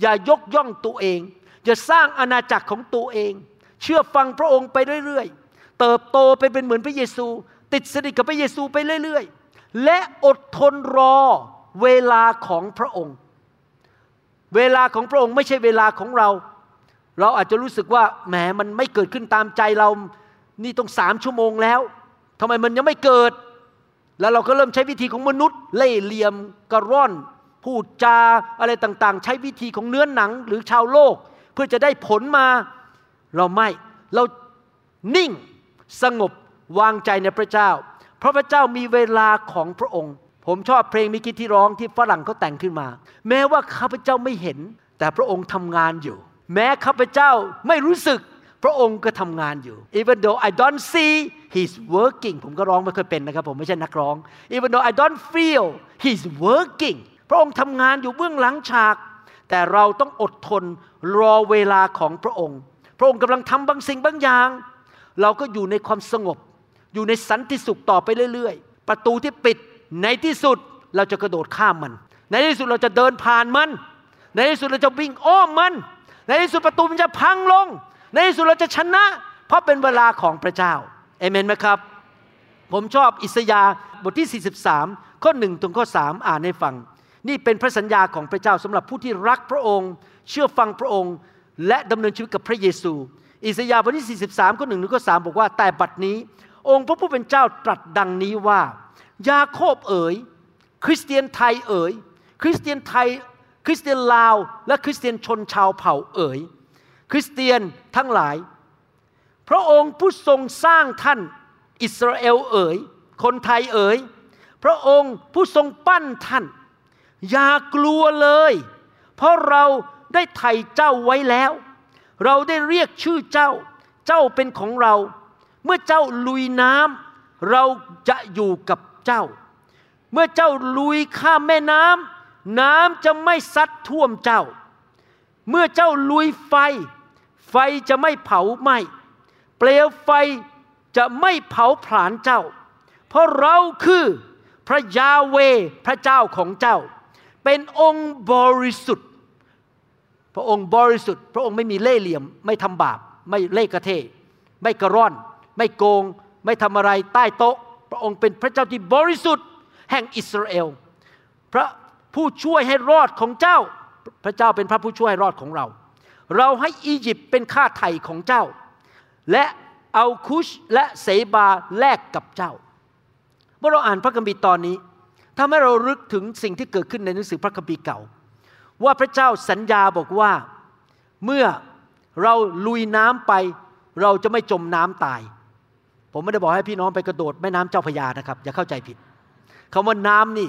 อย่ายกย่องตัวเอง อย่าสร้างอาณาจักรของตัวเอง เชื่อฟังพระองค์ไปเรื่อยๆ เติบโตไปเป็นเหมือนพระเยซู ติดสนิทกับพระเยซูไปเรื่อยๆ และอดทนรอเวลาของพระองค์ เวลาของพระองค์ไม่ใช่เวลาของเรา เราอาจจะรู้สึกว่าแหมมันไม่เกิดขึ้นตามใจเรา นี่ต้องสามชั่วโมงแล้วทำไมมันยังไม่เกิด แล้วเราก็เริ่มใช้วิธีของมนุษย์ เล่เหลี่ยมกระร่อน พูดจาอะไรต่างๆ ใช้วิธีของเนื้อนหนังหรือชาวโลก เพื่อจะได้ผลมา เราไม่ เรานิ่งสงบวางใจในพระเจ้า เพราะพระเจ้ามีเวลาของพระองค์ ผมชอบเพลงมิกิที่ร้องที่ฝรั่งเขาแต่งขึ้นมา แม้ว่าข้าพเจ้าไม่เห็น แต่พระองค์ทำงานอยู่ แม้ข้าพเจ้าไม่รู้สึก พระองค์ก็ทำงานอยู่ even though I don't see he's working ผมก็ร้องไม่เคยเป็นนะครับ ผมไม่ใช่นักร้อง even though I don't feel he's working พระองค์ทำงานอยู่เบื้องหลังฉาก แต่เราต้องอดทนรอเวลาของพระองค์ พระองค์กำลังทำบางสิ่งบางอย่าง เราก็อยู่ในความสงบ อยู่ในสันติสุขต่อไปเรื่อย ๆ ประตูที่ปิด ในที่สุดเราจะกระโดดข้ามมัน ในที่สุดเราจะเดินผ่านมัน ในที่สุดเราจะวิ่งอ้อมมัน ในที่สุดประตูมันจะพังลง ในที่สุดเราจะชนะ เพราะเป็นเวลาของพระเจ้าเอเมนไหมครับ ผมชอบอิสยาบทที่ 43 ข้อ1ถึงข้อ 3 อ่านให้ฟัง นี่เป็นพระสัญญาของพระเจ้าสำหรับผู้ที่รักพระองค์ เชื่อฟังพระองค์ และดำเนินชีวิตกับพระเยซู อิสยาบทที่ 43 ข้อ1ถึงข้อ 3 บอกว่าแต่บัดนี้ องค์พระผู้เป็นเจ้าตรัสดังนี้ว่า ยาโคบเอ๋ยคริสเตียนไทยเอ๋ยคริสเตียนไทย คริสเตียนลาว และคริสเตียนชนชาวเผ่าเอ๋ยคริสเตียนทั้งหลาย พระองค์ผู้ทรงสร้างท่านอิสราเอลเอ๋ยคนไทยเอ๋ยพระองค์ผู้ทรงปั้นท่าน อย่ากลัวเลย เพราะเราได้ไถ่เจ้าไว้แล้ว เราได้เรียกชื่อเจ้า เจ้าเป็นของเรา เมื่อเจ้าลุยน้ำเราจะอยู่กับ เจ้า เมื่อเจ้าลุยข้ามแม่น้ำน้ำจะไม่ซัดท่วมเจ้า เมื่อเจ้าลุยไฟ ไฟจะไม่เผาไหม้เปลวไฟจะไม่เผาผลาญเจ้า เพราะเราคือพระยาเวพระเจ้าของเจ้า เป็นองค์บริสุทธิ์ พระองค์บริสุทธิ์ พระองค์ไม่มีเล่ห์เหลี่ยม ไม่ทำบาป ไม่เล่กระเท ไม่กระร่อน ไม่โกง ไม่ทำอะไรใต้โต๊ะ ระองค์เป็นพระเจ้าที่บริสุทธิ์แห่งอิสราเอล พระผู้ช่วยให้รอดของเจ้า พระเจ้าเป็นพระผู้ช่วยให้รอดของเรา เราให้อียิปต์เป็นค่าไถ่ของเจ้า และเอาคุชและเสบาแลกกับเจ้า เมื่อเราอ่านพระคัมภีร์ตอนนี้ทำให้เรารึกถึงสิ่งที่เกิดขึ้นในหนังสือพระคัมภีร์เก่า ว่าพระเจ้าสัญญาบอกว่าเมื่อเราลุยน้ำไป เราจะไม่จมน้ำตาย ผมไม่ได้บอกให้พี่น้องไปกระโดดแม่น้ำเจ้าพยานะครับ อย่าเข้าใจผิดคำว่าน้ำนี่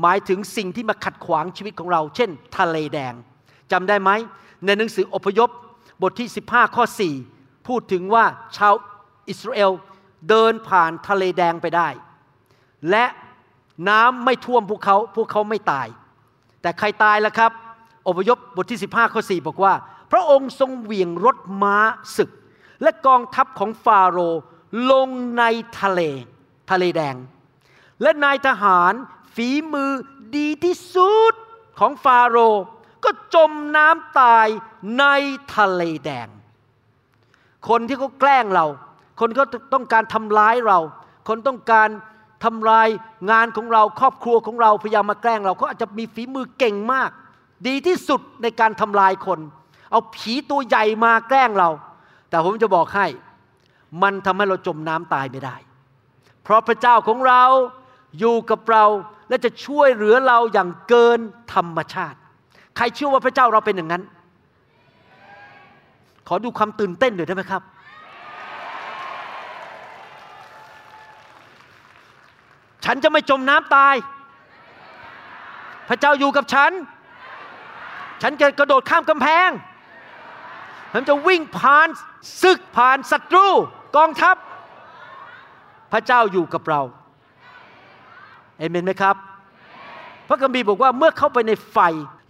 หมายถึงสิ่งที่มาขัดขวางชีวิตของเรา เช่น ทะเลแดงจำได้ไหม ในหนังสืออพยพบทที่ 15 ข้อ 4 พูดถึงว่าชาวอิสราเอลเดินผ่านทะเลแดงไปได้ และน้ำไม่ท่วมพวกเขาพวกเขาไม่ตาย แต่ใครตายล่ะครับ อพยพบทที่ 15 ข้อ 4 บอกว่า พระองค์ทรงเหวี่ยงรถม้าศึก และกองทัพของฟาโรห์ ลงในทะเล ทะเลแดง และนายทหารฝีมือดีที่สุดของฟาโรห์ก็จมน้ำตายในทะเลแดง คนที่เขาแกล้งเรา คนก็ต้องการทำร้ายเรา คนต้องการทำลายงานของเราครอบครัวของเราพยายามมาแกล้งเราเขาอาจจะมีฝีมือเก่งมาก ดีที่สุดในการทำลายคน เอาผีตัวใหญ่มาแกล้งเรา แต่ผมจะบอกให้ มันทำให้เราจมน้ำตายไม่ได้ เพราะพระเจ้าของเราอยู่กับเราและจะช่วยเหลือเราอย่างเกินธรรมชาติ ใครเชื่อว่าพระเจ้าเราเป็นอย่างนั้น ขอดูความตื่นเต้นหน่อยได้ไหมครับ ฉันจะไม่จมน้ำตาย พระเจ้าอยู่กับฉัน ฉันจะกระโดดข้ามกำแพงฉันจะวิ่งผ่านศึกผ่านศัตรู กองทัพ พระเจ้าอยู่กับเราเอเมนไหมครับ พระคัมภีร์บอกว่าเมื่อเข้าไปในไฟ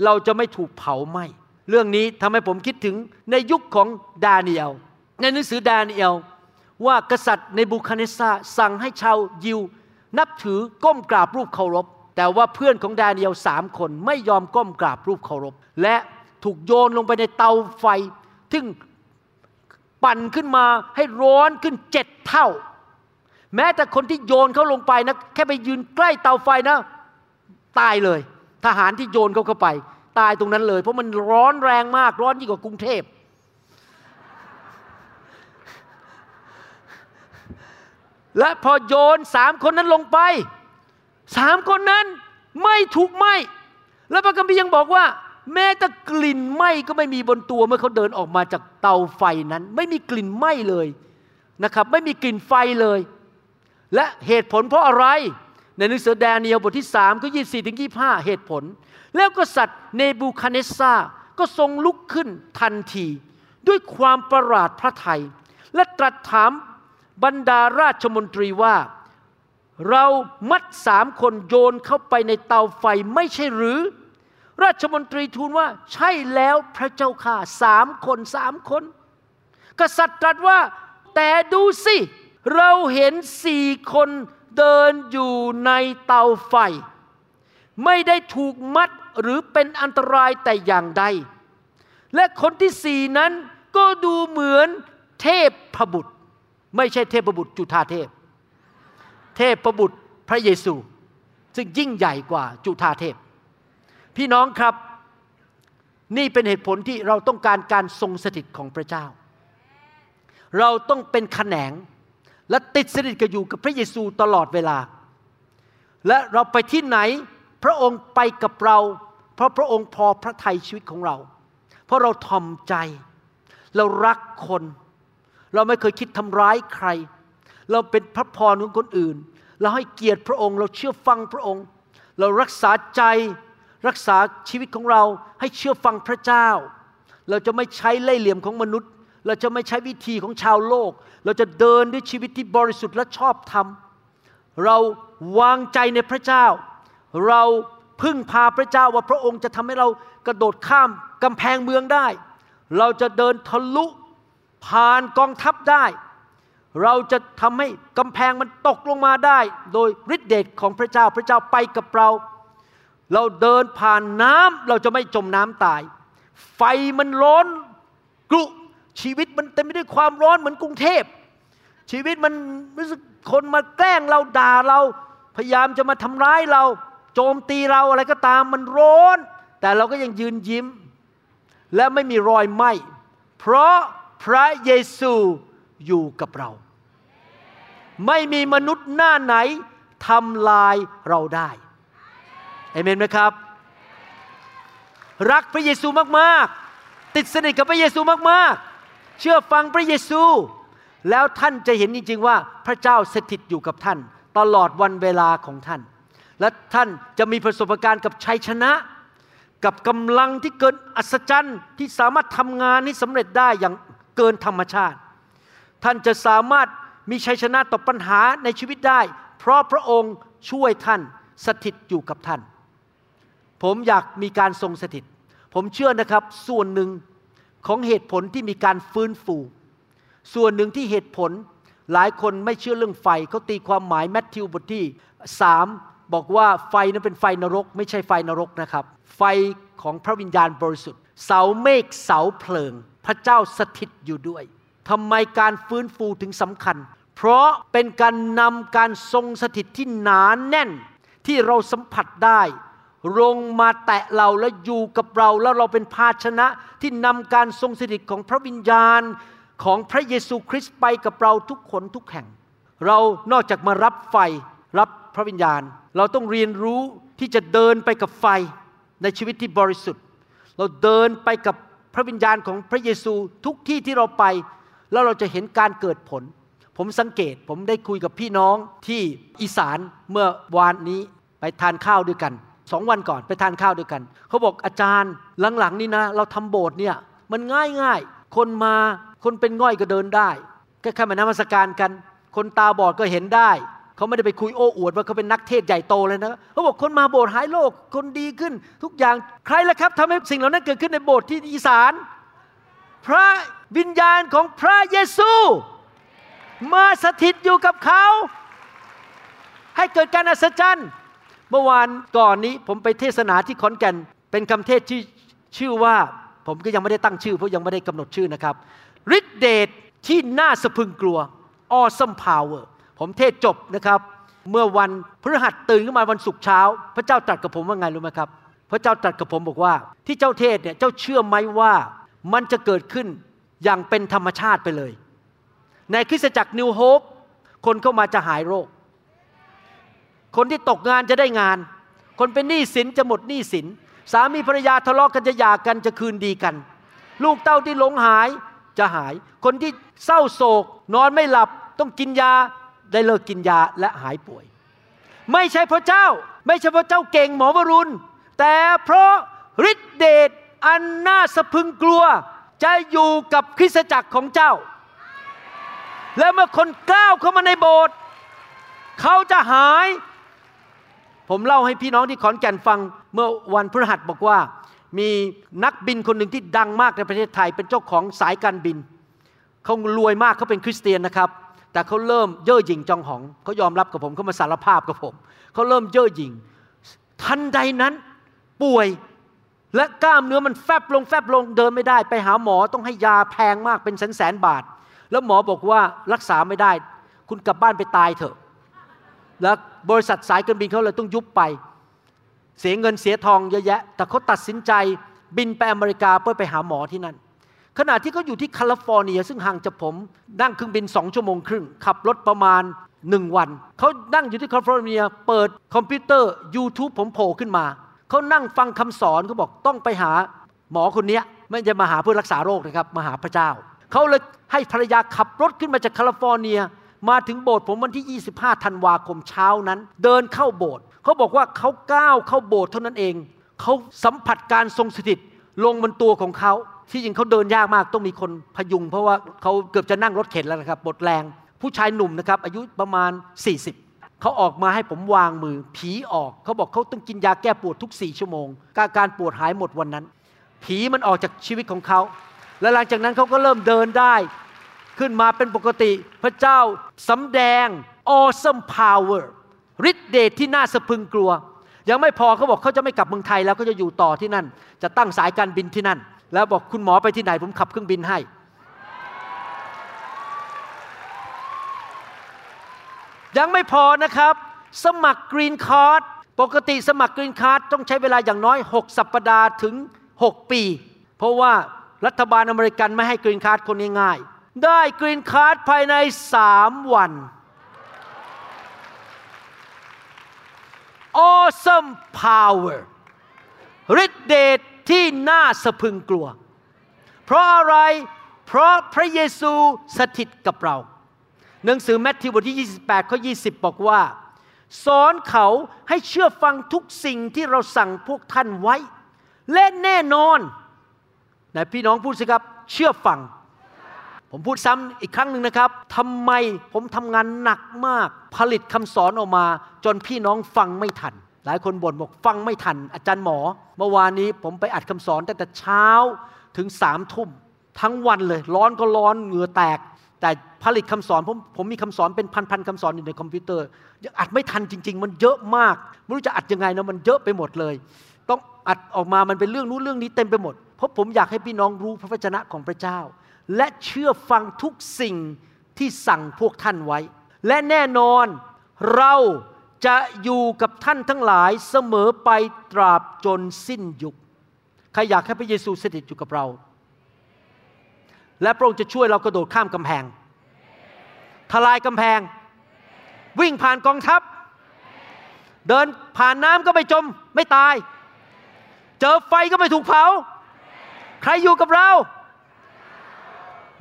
เราจะไม่ถูกเผาไหม้เรื่องนี้ทำให้ผมคิดถึงในยุคของดาเนียลในหนังสือดาเนียลว่ากษัตริย์ในบูคาเนซาสั่งให้ชาวยิว นับถือก้มกราบรูปเคารพ แต่ว่าเพื่อนของดาเนียลสามคนไม่ยอมก้มกราบรูปเคารพ และถูกโยนลงไปในเตาไฟ ซึ่ง ปั่นขึ้นมาให้ร้อนขึ้นเจ็ดเท่า แม้แต่คนที่โยนเขาลงไปนะแค่ไปยืนใกล้เตาไฟนะ ตายเลย ทหารที่โยนเขาเข้าไป ตายตรงนั้นเลย เพราะมันร้อนแรงมากร้อนยิ่งกว่ากรุงเทพและพอโยนสามคนนั้นลงไปสามคนนั้นไม่ถูกไหมแล้วพระคัมภีร์ยังบอกว่า แม้แต่กลิ่นไหม้ก็ไม่มีบนตัวเมื่อเขาเดินออกมาจากเตาไฟนั้น ไม่มีกลิ่นไหม้เลยนะครับ ไม่มีกลิ่นไฟเลย และเหตุผลเพราะอะไร ในหนังสือแดเนียลบทที่3ก็24ถึง25 เหตุผล แล้วกษัตริย์เนบูคาเนสซาก็ทรงลุกขึ้นทันที ด้วยความประหลาดพระทัยและตรัสถามบรรดาราชมนตรีว่า เรามัดสามคนโยนเข้าไปในเตาไฟไม่ใช่หรือ ราชมนตรีทูลว่าใช่แล้วพระเจ้าค่ะสามคนสามคน กษัตริย์ตรัสว่าแต่ดูสิ เราเห็นสี่คนเดินอยู่ในเตาไฟ ไม่ได้ถูกมัดหรือเป็นอันตรายแต่อย่างใด และคนที่สี่นั้นก็ดูเหมือนเทพพบุตร ไม่ใช่เทพบุตรจุธาเทพ เทพประบุตรพระเยซู ซึ่งยิ่งใหญ่กว่าจุธาเทพ พี่น้องครับนี่เป็นเหตุผลที่เราต้องการการทรงสถิตของพระเจ้า เราต้องเป็นขแขนงและติดสนิทกับอยู่กับพระเยซูตลอดเวลา และเราไปที่ไหนพระองค์ไปกับเรา เพราะพระองค์พอพระทัยชีวิตของเรา เพราะเราทอมใจ เรารักคน เราไม่เคยคิดทำร้ายใคร เราเป็นพระพรของคนอื่น เราให้เกียรติพระองค์ เราเชื่อฟังพระองค์ เรารักษาใจ รักษาชีวิตของเราให้เชื่อฟังพระเจ้า เราจะไม่ใช้เล่ห์เหลี่ยมของมนุษย์ เราจะไม่ใช้วิธีของชาวโลก เราจะเดินด้วยชีวิตที่บริสุทธิ์และชอบธรรม เราวางใจในพระเจ้า เราพึ่งพาพระเจ้าว่าพระองค์จะทำให้เรากระโดดข้ามกำแพงเมืองได้ เราจะเดินทะลุผ่านกองทัพได้ เราจะทำให้กำแพงมันตกลงมาได้ โดยฤทธิเดชของพระเจ้า พระเจ้าไปกับเรา เราเดินผ่านน้ำเราจะไม่จมน้ำตาย ไฟมันร้อนกรุชีวิตมันเต็มไปด้วยความร้อนเหมือนกรุงเทพ ชีวิตมันรู้สึกคนมาแกล้งเราด่าเรา พยายามจะมาทำร้ายเรา โจมตีเราอะไรก็ตามมันร้อน แต่เราก็ยังยืนยิ้ม และไม่มีรอยไหม้เพราะพระเยซูอยู่กับเรา ไม่มีมนุษย์หน้าไหนทำลายเราได้ เอเมนไหมครับ รักพระเยซูมากๆ ติดสนิทกับพระเยซูมากๆ เชื่อฟังพระเยซู แล้วท่านจะเห็นจริง ๆ ว่าพระเจ้าสถิตอยู่กับท่าน ตลอดวันเวลาของท่าน และท่านจะมีประสบการณ์กับชัยชนะ กับกำลังที่เกินอัศจรรย์ที่สามารถทำงานให้สำเร็จได้อย่างเกินธรรมชาติ ท่านจะสามารถมีชัยชนะต่อปัญหาในชีวิตได้ เพราะพระองค์ช่วยท่านสถิตอยู่กับท่าน ผมอยากมีการทรงสถิต ผมเชื่อนะครับส่วนหนึ่งของเหตุผลที่มีการฟื้นฟู ส่วนหนึ่งที่เหตุผลหลายคนไม่เชื่อเรื่องไฟเขาตีความหมายแมทธิวบทที่สามบอกว่าไฟนั้นเป็นไฟนรก ไม่ใช่ไฟนรกนะครับ ไฟของพระวิญญาณบริสุทธิ์ เสาเมฆเสาเพลิง พระเจ้าสถิตอยู่ด้วยทำไมการฟื้นฟูถึงสำคัญ เพราะเป็นการนำการทรงสถิตที่หนานแน่นที่เราสัมผัสได้ ลงมาแตะเราและอยู่กับเราแล้วเราเป็นภาชนะที่นำการทรงสถิตของพระวิญญาณของพระเยซูคริสต์ไปกับเราทุกคนทุกแห่ง เรานอกจากมารับไฟรับพระวิญญาณ เราต้องเรียนรู้ที่จะเดินไปกับไฟในชีวิตที่บริสุทธิ์ เราเดินไปกับพระวิญญาณของพระเยซูทุกที่ที่เราไป แล้วเราจะเห็นการเกิดผล ผมสังเกตผมได้คุยกับพี่น้องที่อีสานเมื่อวานนี้ไปทานข้าวด้วยกัน สองวันก่อนไปทานข้าวด้วยกัน เขาบอกอาจารย์หลังๆนี่นะ เราทำโบสถ์เนี่ยมันง่ายง่ายๆคนมาคนเป็นง่อยก็เดินได้แค่แค่มานมัสการกัน คนตาบอดก็เห็นได้ เขาไม่ได้ไปคุยโอ้อวดว่าเขาเป็นนักเทศใหญ่โตเลยนะเขาบอกคนมาโบสถ์หายโรคคนดีขึ้น ทุกอย่างใครล่ะครับทำให้สิ่งเหล่านั้นเกิดขึ้นในโบสถ์ที่อีสาน พระวิญญาณของพระเยซู มาสถิตอยู่กับเขา ให้เกิดการอัศจรรย์ เมื่อวานก่อนนี้ผมไปเทศนาที่ขอนแก่น เป็นคำเทศที่ชื่อว่าผมก็ยังไม่ได้ตั้งชื่อเพราะยังไม่ได้กำหนดชื่อนะครับฤทธิเดชที่น่าสะพึงกลัว awesome power ผมเทศจบนะครับ เมื่อวันพฤหัสตื่นขึ้นมาวันศุกร์เช้า พระเจ้าตรัสกับผมว่าไงรู้ไหมครับ พระเจ้าตรัสกับผมบอกว่า ที่เจ้าเทศเนี่ยเจ้าเชื่อไหมว่ามันจะเกิดขึ้นอย่างเป็นธรรมชาติไปเลย ในคริสตจักรนิวโฮปคนเข้ามาจะหายโรค คนที่ตกงานจะได้งาน คนเป็นหนี้สินจะหมดหนี้สิน สามีภรรยาทะเลาะกันจะหย่ากันจะคืนดีกัน ลูกเต้าที่หลงหายจะหาย คนที่เศร้าโศก นอนไม่หลับต้องกินยาได้เลิกกินยาและหายป่วย ไม่ใช่พระเจ้า ไม่ใช่พระเจ้าเก่งหมอวรุณ แต่เพราะฤทธิเดชอันน่าสะพึงกลัว จะอยู่กับคริสตจักรของเจ้า และเมื่อคนก้าวเข้ามาในโบสถ์เขาจะหาย ผมเล่าให้พี่น้องที่ขอนแก่นฟังเมื่อวันพฤหัสบอกว่า มีนักบินคนหนึ่งที่ดังมากในประเทศไทย เป็นเจ้าของสายการบินเขารวยมากเขาเป็นคริสเตียนนะครับ แต่เขาเริ่มเย่อหยิ่งจองหองเขายอมรับกับผมเขามาสารภาพกับผมเขาเริ่มเย่อหยิ่งทันใดนั้นป่วยและกล้ามเนื้อมันแฟบลงแฟบลงเดินไม่ได้ ไปหาหมอต้องให้ยาแพงมากเป็นแสนแสนบาท แล้วหมอบอกว่ารักษาไม่ได้ คุณกลับบ้านไปตายเถอะ แล้วบริษัทสายการบินเขาเลยต้องยุบไป เสียเงินเสียทองเยอะแยะ แต่เขาตัดสินใจบินไปอเมริกาเพื่อไปหาหมอที่นั่น ขณะที่เขาอยู่ที่แคลิฟอร์เนีย ซึ่งห่างจากผม นั่งเครื่องบินสองชั่วโมงครึ่ง ขับรถประมาณหนึ่งวัน เขานั่งอยู่ที่แคลิฟอร์เนีย เปิดคอมพิวเตอร์ YouTube ผมโผล่ขึ้นมา เขานั่งฟังคำสอนเขาบอกต้องไปหาหมอคนนี้ไม่จะมาหาเพื่อรักษาโรคนะครับมาหาพระเจ้า เขาเลยให้ภรรยาขับรถขึ้นมาจากแคลิฟอร์เนีย มาถึงโบสถ์ผมวันที่ 25 ธันวาคมเช้านั้น เดินเข้าโบสถ์เขาบอกว่าเขาก้าวเข้าโบสถ์เท่านั้นเองเขาสัมผัสการทรงสถิตลงบนตัวของเขาที่จริงเขาเดินยากมากต้องมีคนพยุง เพราะว่าเขาเกือบจะนั่งรถเข็นแล้วนะครับหมดแรง ผู้ชายหนุ่มนะครับอายุประมาณ 40 เขาออกมาให้ผมวางมือ ผีออกเขาบอกเขาต้องกินยาแก้ปวดทุกสี่ชั่วโมงการการปวดหายหมดวันนั้น ผีมันออกจากชีวิตของเขาและหลังจากนั้นเขาก็เริ่มเดินได้ ขึ้นมาเป็นปกติ พระเจ้าสำแดง awesome power ฤทธิเดชที่น่าสะพึงกลัว ยังไม่พอเขาบอกเขาจะไม่กลับเมืองไทยแล้วเขาจะอยู่ต่อที่นั่น จะตั้งสายการบินที่นั่น แล้วบอกคุณหมอไปที่ไหนผมขับเครื่องบินให้ ยังไม่พอนะครับ สมัครกรีนการ์ดปกติสมัครกรีนการ์ดต้องใช้เวลาอย่างน้อย 6 สัปดาห์ถึง 6 ปี เพราะว่ารัฐบาลอเมริกันไม่ให้กรีนการ์ดคนง่ายๆ ได้กรีนการ์ดภายใน3วัน awesome power ฤทธิเดชที่น่าสะพึงกลัว เพราะอะไรเพราะพระเยซูสถิตกับเรา หนังสือแมทธิวบทที่ 28 ข้อ 20 บอกว่า สอนเขาให้เชื่อฟังทุกสิ่งที่เราสั่งพวกท่านไว้ และแน่นอนไหนพี่น้องพูดสิครับ เชื่อฟัง ผมพูดซ้ำอีกครั้งหนึ่งนะครับทำไมผมทำงานหนักมาก ผลิตคำสอนออกมา จนพี่น้องฟังไม่ทัน หลายคนบ่นบอกฟังไม่ทัน อาจารย์หมอ เมื่อวานนี้ผมไปอัดคำสอนตั้งแต่เช้าถึงสามทุ่ม ทั้งวันเลย ร้อนก็ร้อนเหงื่อแตก แต่ผลิตคำสอนผมผมมีคำสอนเป็นพันๆคำสอนอยู่ในคอมพิวเตอร์ยังอัดไม่ทันจริง ๆ มันเยอะมากไม่รู้จะอัดยังไงนะมันเยอะไปหมดเลย ต้องอัดออกมามันเป็นเรื่องนู้นเรื่องนี้เต็มไปหมด เพราะผมอยากให้พี่น้องรู้พระวจนะของพระเจ้า และเชื่อฟังทุกสิ่งที่สั่งพวกท่านไว้ และแน่นอนเราจะอยู่กับท่านทั้งหลายเสมอไปตราบจนสิ้นยุค ใครอยากให้พระเยซูสถิตอยู่กับเรา และพระองค์จะช่วยเรากระโดดข้ามกำแพง ทลายกำแพง วิ่งผ่านกองทัพ เดินผ่านน้ำก็ไม่จม ไม่ตาย เจอไฟก็ไม่ถูกเผา ใครอยู่กับเรา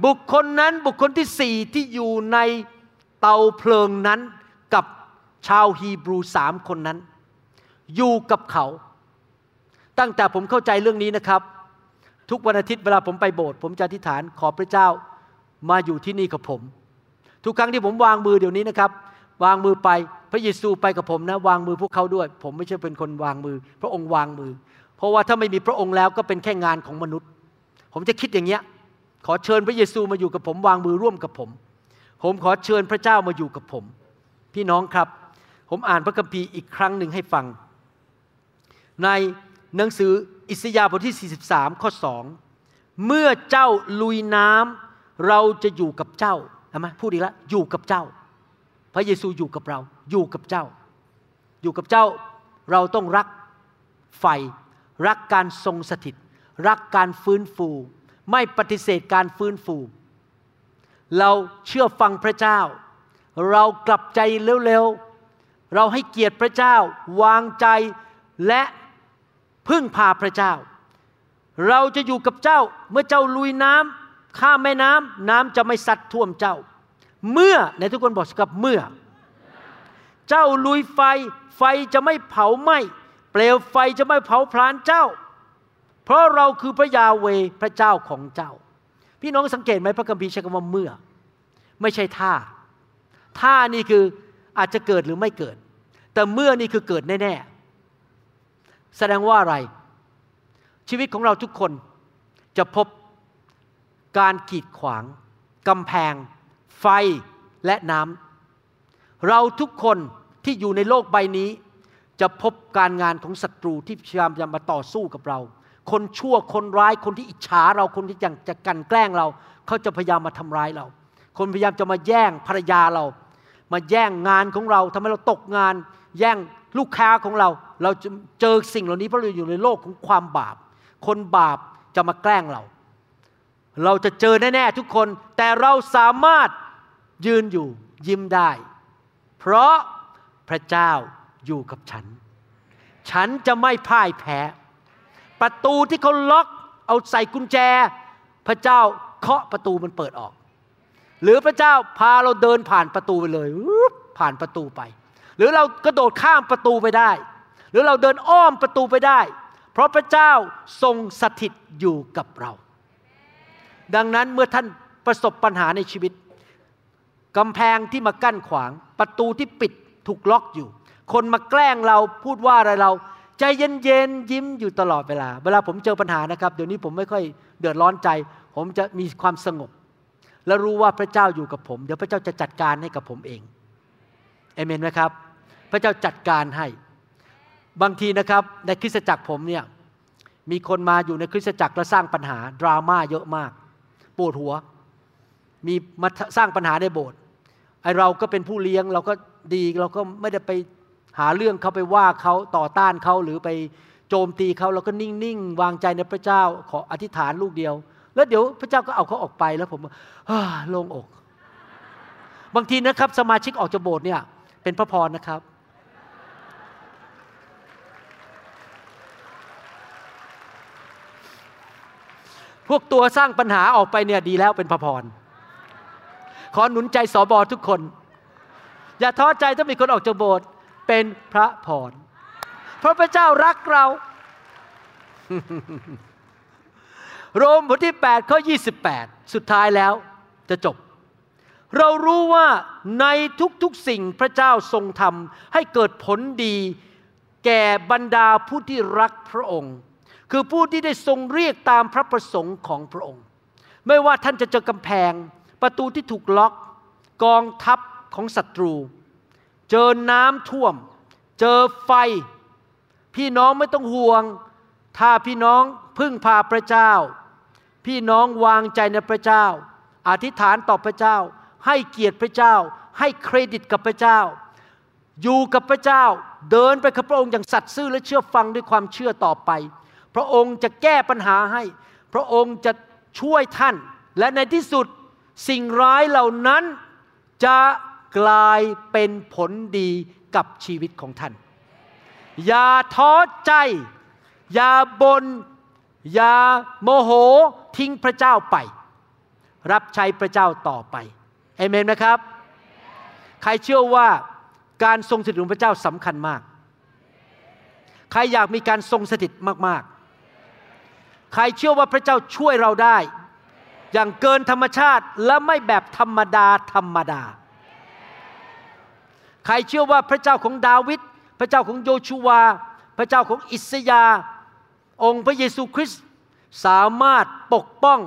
บุคคลนั้นบุคคลที่สี่ที่อยู่ในเตาเพลิงนั้นกับชาวฮีบรูสามคนนั้น อยู่กับเขา ตั้งแต่ผมเข้าใจเรื่องนี้นะครับ ทุกวันอาทิตย์เวลาผมไปโบสถ์ผมจะอธิษฐานขอพระเจ้ามาอยู่ที่นี่กับผม ทุกครั้งที่ผมวางมือเดี๋ยวนี้นะครับ วางมือไปพระเยซูไปกับผมนะ วางมือพวกเขาด้วย ผมไม่ใช่เป็นคนวางมือ พระองค์วางมือ เพราะว่าถ้าไม่มีพระองค์แล้วก็เป็นแค่งานของมนุษย์ ผมจะคิดอย่างเงี้ย ขอเชิญพระเยซูมาอยู่กับผมวางมือร่วมกับผม ผมขอเชิญพระเจ้ามาอยู่กับผม พี่น้องครับ ผมอ่านพระคัมภีร์อีกครั้งหนึ่งให้ฟัง ในหนังสืออิสยาห์บทที่ 43 ข้อ 2 เมื่อเจ้าลุยน้ำเราจะอยู่กับเจ้าเห็นไหมพูดอีกแล้วอยู่กับเจ้า พระเยซูอยู่กับเรา อยู่กับเจ้า อยู่กับเจ้าเราต้องรักไฟ รักการทรงสถิต รักการฟื้นฟู ไม่ปฏิเสธการฟื้นฟู เราเชื่อฟังพระเจ้า เรากลับใจเร็วๆ เราให้เกียรติพระเจ้า วางใจและพึ่งพาพระเจ้า เราจะอยู่กับเจ้าเมื่อเจ้าลุยน้ำข้ามแม่น้ำน้ำจะไม่ซัดท่วมเจ้า เมื่อในทุกคนบอกกับเมื่อ เจ้าลุยไฟไฟจะไม่เผาไหม้เปลวไฟจะไม่เผาพลานเจ้า เพราะเราคือพระยาเวพระเจ้าของเจ้า พี่น้องสังเกตไหมพระคัมภีร์ใช้คำว่าเมื่อ ไม่ใช่ท่าท่านี่คืออาจจะเกิดหรือไม่เกิด แต่เมื่อนี่คือเกิดแน่ๆแสดงว่าอะไร ชีวิตของเราทุกคนจะพบการกีดขวางกำแพง ไฟและน้ำเราทุกคนที่อยู่ในโลกใบนี้ จะพบการงานของศัตรูที่พยายามจะมาต่อสู้กับเรา คนชั่วคนร้ายคนที่อิจฉาเราคนที่อยังจะกันแกล้งเรา เขาจะพยายามมาทำร้ายเรา คนพยายามจะมาแย่งภรรยาเรา มาแย่งงานของเราทำให้เราตกงาน แย่งลูกค้าของเรา เราจะเจอสิ่งเหล่านี้เพราะเราอยู่ในโลกของความบาป คนบาปจะมาแกล้งเรา เราจะเจอแน่ๆทุกคน แต่เราสามารถยืนอยู่ยิ้มได้ เพราะพระเจ้าอยู่กับฉัน ฉันจะไม่พ่ายแพ้ ประตูที่เขาล็อก เอาใส่กุญแจ พระเจ้าเคาะประตูมันเปิดออก หรือพระเจ้าพาเราเดินผ่านประตูไปเลยผ่านประตูไป หรือเรากระโดดข้ามประตูไปได้ หรือเราเดินอ้อมประตูไปได้ เพราะพระเจ้าทรงสถิตอยู่กับเรา ดังนั้นเมื่อท่านประสบปัญหาในชีวิตกำแพงที่มากั้นขวาง ประตูที่ปิดถูกล็อกอยู่ คนมาแกล้งเราพูดว่าอะไรเรา ใจเย็นๆยิ้มอยู่ตลอดเวลา เวลาผมเจอปัญหานะครับ เดี๋ยวนี้ผมไม่ค่อยเดือดร้อนใจ ผมจะมีความสงบ และรู้ว่าพระเจ้าอยู่กับผม เดี๋ยวพระเจ้าจะจัดการให้กับผมเองเอเมนไหมครับ พระเจ้าจัดการให้ บางทีนะครับในคริสตจักรผมเนี่ยมีคนมาอยู่ในคริสตจักรแล้วสร้างปัญหาดราม่าเยอะมากปวดหัว มีมาสร้างปัญหาในโบสถ์ไอเราก็เป็นผู้เลี้ยงเราก็ดีเราก็ไม่ได้ไป หาเรื่องเขาไปว่าเขาต่อต้านเขาหรือไปโจมตีเขาเราก็นิ่งๆวางใจในพระเจ้าขออธิษฐานลูกเดียว แล้วเดี๋ยวพระเจ้าก็เอาเขาออกไปแล้วผมโล่งอก บางทีนะครับ สมาชิกออกจากโบสถ์เนี่ย เป็นพระพรนะครับ พวกตัวสร้างปัญหาออกไปเนี่ยดีแล้วเป็นพระพรขอหนุนใจสอบอทุกคน อย่าท้อใจถ้ามีคนออกจากโบสถ์ เป็นพระพรเพราะพระเจ้ารักเรา โรมบทที่8ข้อ28 สุดท้ายแล้วจะจบ เรารู้ว่าในทุกๆสิ่งพระเจ้าทรงทำให้เกิดผลดีแก่บรรดาผู้ที่รักพระองค์ คือผู้ที่ได้ทรงเรียกตามพระประสงค์ของพระองค์ ไม่ว่าท่านจะเจอกำแพง ประตูที่ถูกล็อก กองทัพของศัตรู เจอน้ำท่วม เจอไฟ พี่น้องไม่ต้องห่วง ถ้าพี่น้องพึ่งพาพระเจ้า พี่น้องวางใจในพระเจ้า อธิษฐานต่อพระเจ้า ให้เกียรติพระเจ้า ให้เครดิตกับพระเจ้า อยู่กับพระเจ้า เดินไปกับพระองค์อย่างสัตย์ซื่อและเชื่อฟังด้วยความเชื่อต่อไป พระองค์จะแก้ปัญหาให้ พระองค์จะช่วยท่าน และในที่สุดสิ่งร้ายเหล่านั้นจะ กลายเป็นผลดีกับชีวิตของท่าน อย่าท้อใจ อย่าบน่นอย่าโมโหทิ้งพระเจ้าไป รับใช้พระเจ้าต่อไปเอเมนไหมครับ ใครเชื่อว่าการทรงสถิตของพระเจ้าสำคัญมาก ใครอยากมีการทรงสถิตมากๆ ใครเชื่อว่าพระเจ้าช่วยเราได้ อย่างเกินธรรมชาติและไม่แบบธรรมดาธรรมดา ใครเชื่อว่าพระเจ้าของดาวิดพระเจ้าของโยชูวา พระเจ้าของอิสยา องค์พระเยซูคริสต์สามารถปกป้อง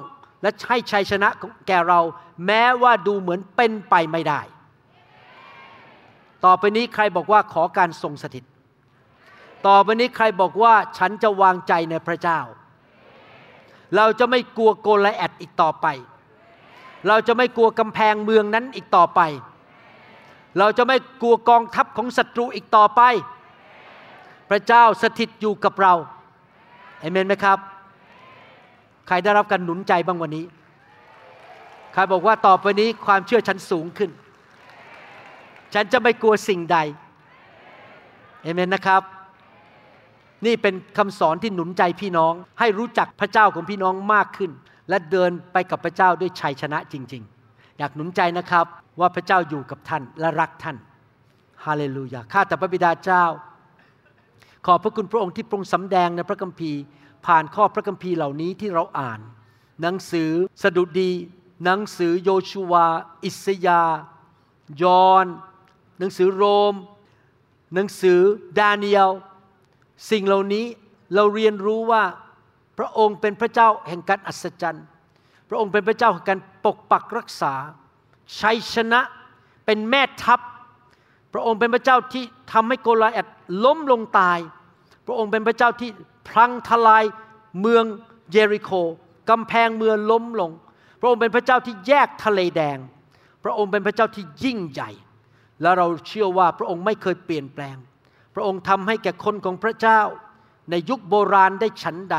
และให้ชัยชนะแก่เรา แม้ว่าดูเหมือนเป็นไปไม่ได้ ต่อไปนี้ใครบอกว่าขอการทรงสถิต ต่อไปนี้ใครบอกว่าฉันจะวางใจในพระเจ้า เราจะไม่กลัวโกลแอดอีกต่อไป เราจะไม่กลัวกำแพงเมืองนั้นอีกต่อไป เราจะไม่กลัวกองทัพของศัตรูอีกต่อไป พระเจ้าสถิตอยู่กับเราเอเมนไหมครับ ใครได้รับการหนุนใจบ้างวันนี้ ใครบอกว่าต่อไปนี้ความเชื่อฉันสูงขึ้น ฉันจะไม่กลัวสิ่งใดเอเมนนะครับ นี่เป็นคำสอนที่หนุนใจพี่น้อง ให้รู้จักพระเจ้าของพี่น้องมากขึ้น และเดินไปกับพระเจ้าด้วยชัยชนะจริง ๆ อยากหนุนใจนะครับ ว่าพระเจ้าอยู่กับท่านและรักท่านฮาเลลูยาข้าแต่พระบิดาเจ้า ขอบพระคุณพระองค์ที่ทรงสำแดงในพระคัมภีร์ ผ่านข้อพระคัมภีร์เหล่านี้ที่เราอ่าน หนังสือสดุดี หนังสือโยชูวา อิสยายอนหนังสือโรม หนังสือดาเนียลสิ่งเหล่านี้เราเรียนรู้ว่าพระองค์เป็นพระเจ้าแห่งการอัศจรรย์ พระองค์เป็นพระเจ้าแห่งการปกปักรักษา ชัยชนะเป็นแม่ทัพ พระองค์เป็นพระเจ้าที่ทำให้โกลาแอดล้มลงตาย พระองค์เป็นพระเจ้าที่พลังทลายเมืองเยริโคกำแพงเมืองล้มลง พระองค์เป็นพระเจ้าที่แยกทะเลแดง พระองค์เป็นพระเจ้าที่ยิ่งใหญ่ และเราเชื่อว่าพระองค์ไม่เคยเปลี่ยนแปลง พระองค์ทำให้แก่คนของพระเจ้า ในยุคโบราณได้ฉันใด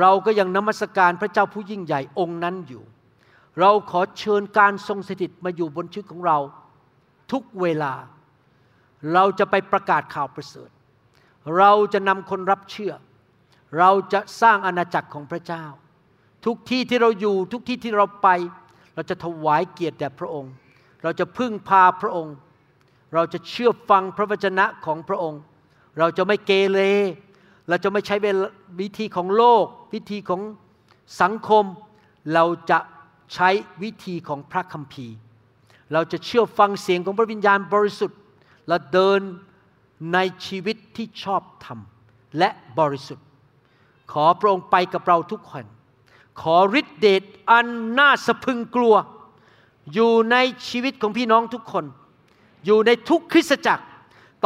เราก็ยังนมัสการพระเจ้าผู้ยิ่งใหญ่องค์นั้นอยู่ เราขอเชิญการทรงสถิตมาอยู่บนชีวิตของเรา ทุกเวลา เราจะไปประกาศข่าวประเสริฐ เราจะนำคนรับเชื่อ เราจะสร้างอาณาจักรของพระเจ้า ทุกที่ที่เราอยู่ทุกที่ที่เราไป เราจะถวายเกียรติแด่พระองค์ เราจะพึ่งพาพระองค์ เราจะเชื่อฟังพระวจนะของพระองค์ เราจะไม่เกเรเราจะไม่ใช้เวลาวิธีของโลก วิธีของสังคม เราจะ ใช้วิธีของพระคัมภีร์ เราจะเชื่อฟังเสียงของพระวิญญาณบริสุทธิ์ และเดินในชีวิตที่ชอบธรรมและบริสุทธิ์ ขอพระองค์ไปกับเราทุกคน ขอฤทธิเดชอันน่าสะพึงกลัว อยู่ในชีวิตของพี่น้องทุกคน อยู่ในทุกคริสตจักร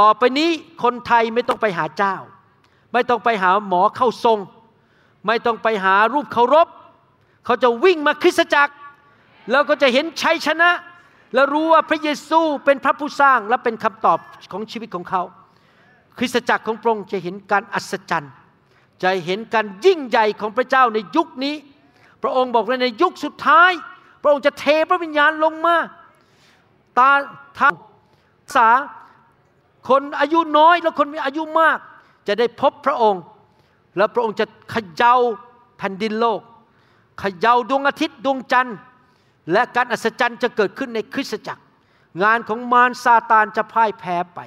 ต่อไปนี้คนไทยไม่ต้องไปหาเจ้า ไม่ต้องไปหาหมอเข้าทรง ไม่ต้องไปหารูปเคารพ เขาจะวิ่งมาคริสตจักร แล้วก็จะเห็นชัยชนะ และรู้ว่าพระเยซูเป็นพระผู้สร้างและเป็นคำตอบของชีวิตของเขา คริสตจักรของพระองค์จะเห็นการอัศจรรย์ จะเห็นการยิ่งใหญ่ของพระเจ้าในยุคนี้ พระองค์บอกว่าในยุคสุดท้าย พระองค์จะเทพระวิญญาณลงมาตาทางษาคนอายุน้อยและคนมีอายุมาก จะได้พบพระองค์ แล้วพระองค์จะขย่าแผ่นดินโลก ขย่าดวงอาทิตย์ดวงจันทร์ และการอัศจรรย์จะเกิดขึ้นในคริสตจักร งานของมารซาตานจะพ่ายแพ้ไป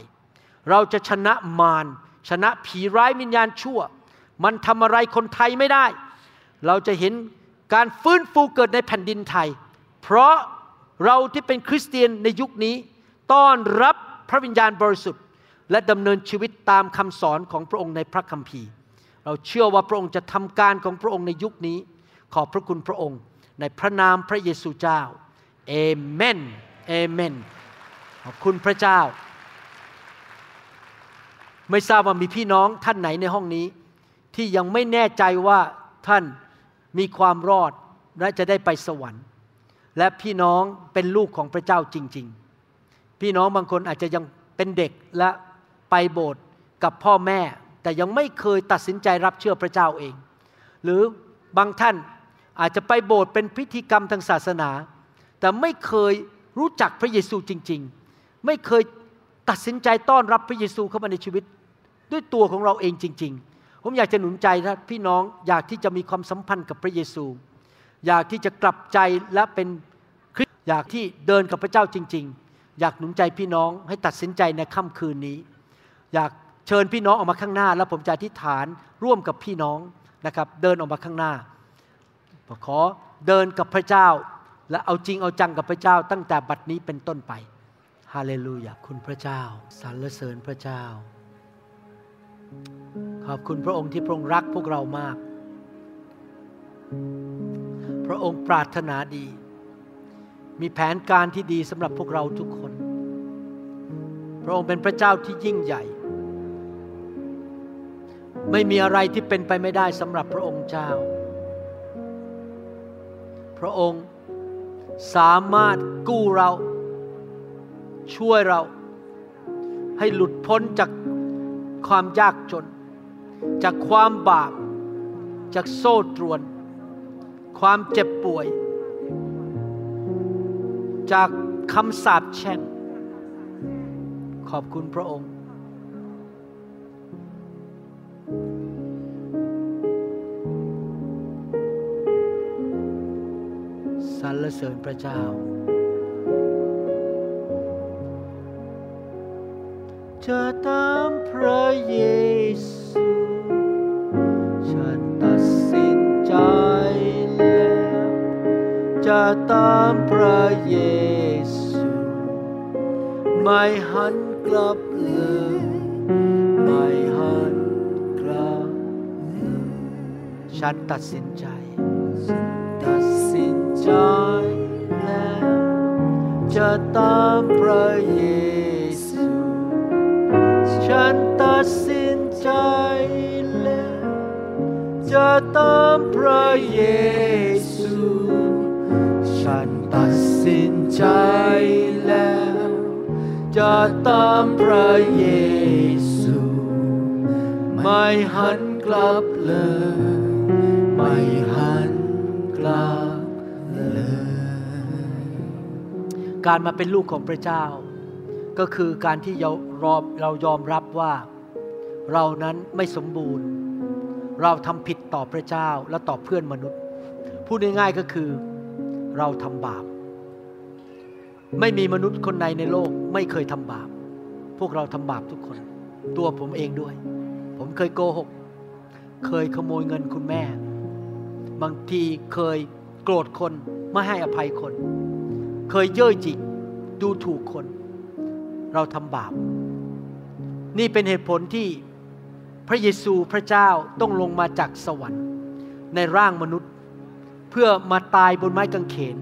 เราจะชนะมารชนะผีร้ายวิญญาณชั่ว มันทำอะไรคนไทยไม่ได้ เราจะเห็นการฟื้นฟูเกิดในแผ่นดินไทย เพราะเราที่เป็นคริสเตียนในยุคนี้ ต้อนรับพระวิญญาณบริสุทธิ์ และดำเนินชีวิตตามคำสอนของพระองค์ในพระคัมภีร์ เราเชื่อว่าพระองค์จะทำการของพระองค์ในยุคนี้ ขอบพระคุณพระองค์ ในพระนามพระเยซูเจ้าเอเมนเอเมน ขอบคุณพระเจ้า ไม่ทราบว่ามีพี่น้องท่านไหนในห้องนี้ ที่ยังไม่แน่ใจว่าท่านมีความรอดและจะได้ไปสวรรค์ และพี่น้องเป็นลูกของพระเจ้าจริง ๆ พี่น้องบางคนอาจจะยังเป็นเด็กและไปโบสถ์กับพ่อแม่ แต่ยังไม่เคยตัดสินใจรับเชื่อพระเจ้าเอง หรือบางท่าน อาจจะไปโบสถ์เป็นพิธีกรรมทางศาสนา แต่ไม่เคยรู้จักพระเยซูจริง ๆ ไม่เคยตัดสินใจต้อนรับพระเยซูเข้ามาในชีวิต ด้วยตัวของเราเองจริง ๆ ผมอยากจะหนุนใจนะพี่น้องอยากที่จะมีความสัมพันธ์กับพระเยซู อยากที่จะกลับใจและเป็นคริสอยากที่เดินกับพระเจ้าจริง ๆ อยากหนุนใจพี่น้องให้ตัดสินใจในค่ำคืนนี้ อยากเชิญพี่น้องออกมาข้างหน้า แล้วผมจะอธิษฐานร่วมกับพี่น้องนะครับเดินออกมาข้างหน้า ขอเดินกับพระเจ้า และเอาจริงเอาจังกับพระเจ้า ตั้งแต่บัดนี้เป็นต้นไปฮาเลลูยาคุณพระเจ้าสรรเสริญพระเจ้า ขอบคุณพระองค์ที่พระองค์รักพวกเรามาก พระองค์ปรารถนาดี มีแผนการที่ดีสำหรับพวกเราทุกคน พระองค์เป็นพระเจ้าที่ยิ่งใหญ่ ไม่มีอะไรที่เป็นไปไม่ได้สำหรับพระองค์เจ้า พระองค์สามารถกู้เรา ช่วยเรา ให้หลุดพ้นจากความยากจน จากความบาป จากโซ่ตรวน ความเจ็บป่วย จากคำสาปแช่ง ขอบคุณพระองค์ สรรเสริญพระเจ้า จะตามพระเยซู ฉันตัดสินใจแล้ว จะตามพระเยซู ไม่หันกลับเลยไม่หันกลับ ฉันตัดสินใจ สินใจแล้ว จะตามพระเยซู ฉันตัดสินใจแล้ว จะตามพระเยซู ฉันตัดสินใจแล้ว จะตามพระเยซู ไม่หันกลับเลย ไม่ การมาเป็นลูกของพระเจ้า ก็คือการที่เรารเรายอมรับว่าเรานั้นไม่สมบูรณ์ เราทำผิดต่อพระเจ้าและต่อเพื่อนมนุษย์ พูดง่ายๆก็คือเราทำบาป ไม่มีมนุษย์คนใดในโลกไม่เคยทำบาป พวกเราทำบาปทุกคน ตัวผมเองด้วย ผมเคยโกหก เคยขโมยเงินคุณแม่ บางทีเคยโกรธคนไม่ให้อภัยคน เคยเย่อหยิ่งดูถูกคน เราทำบาป นี่เป็นเหตุผลที่พระเยซูพระเจ้าต้องลงมาจากสวรรค์ในร่างมนุษย์ เพื่อมาตายบนไม้กางเขน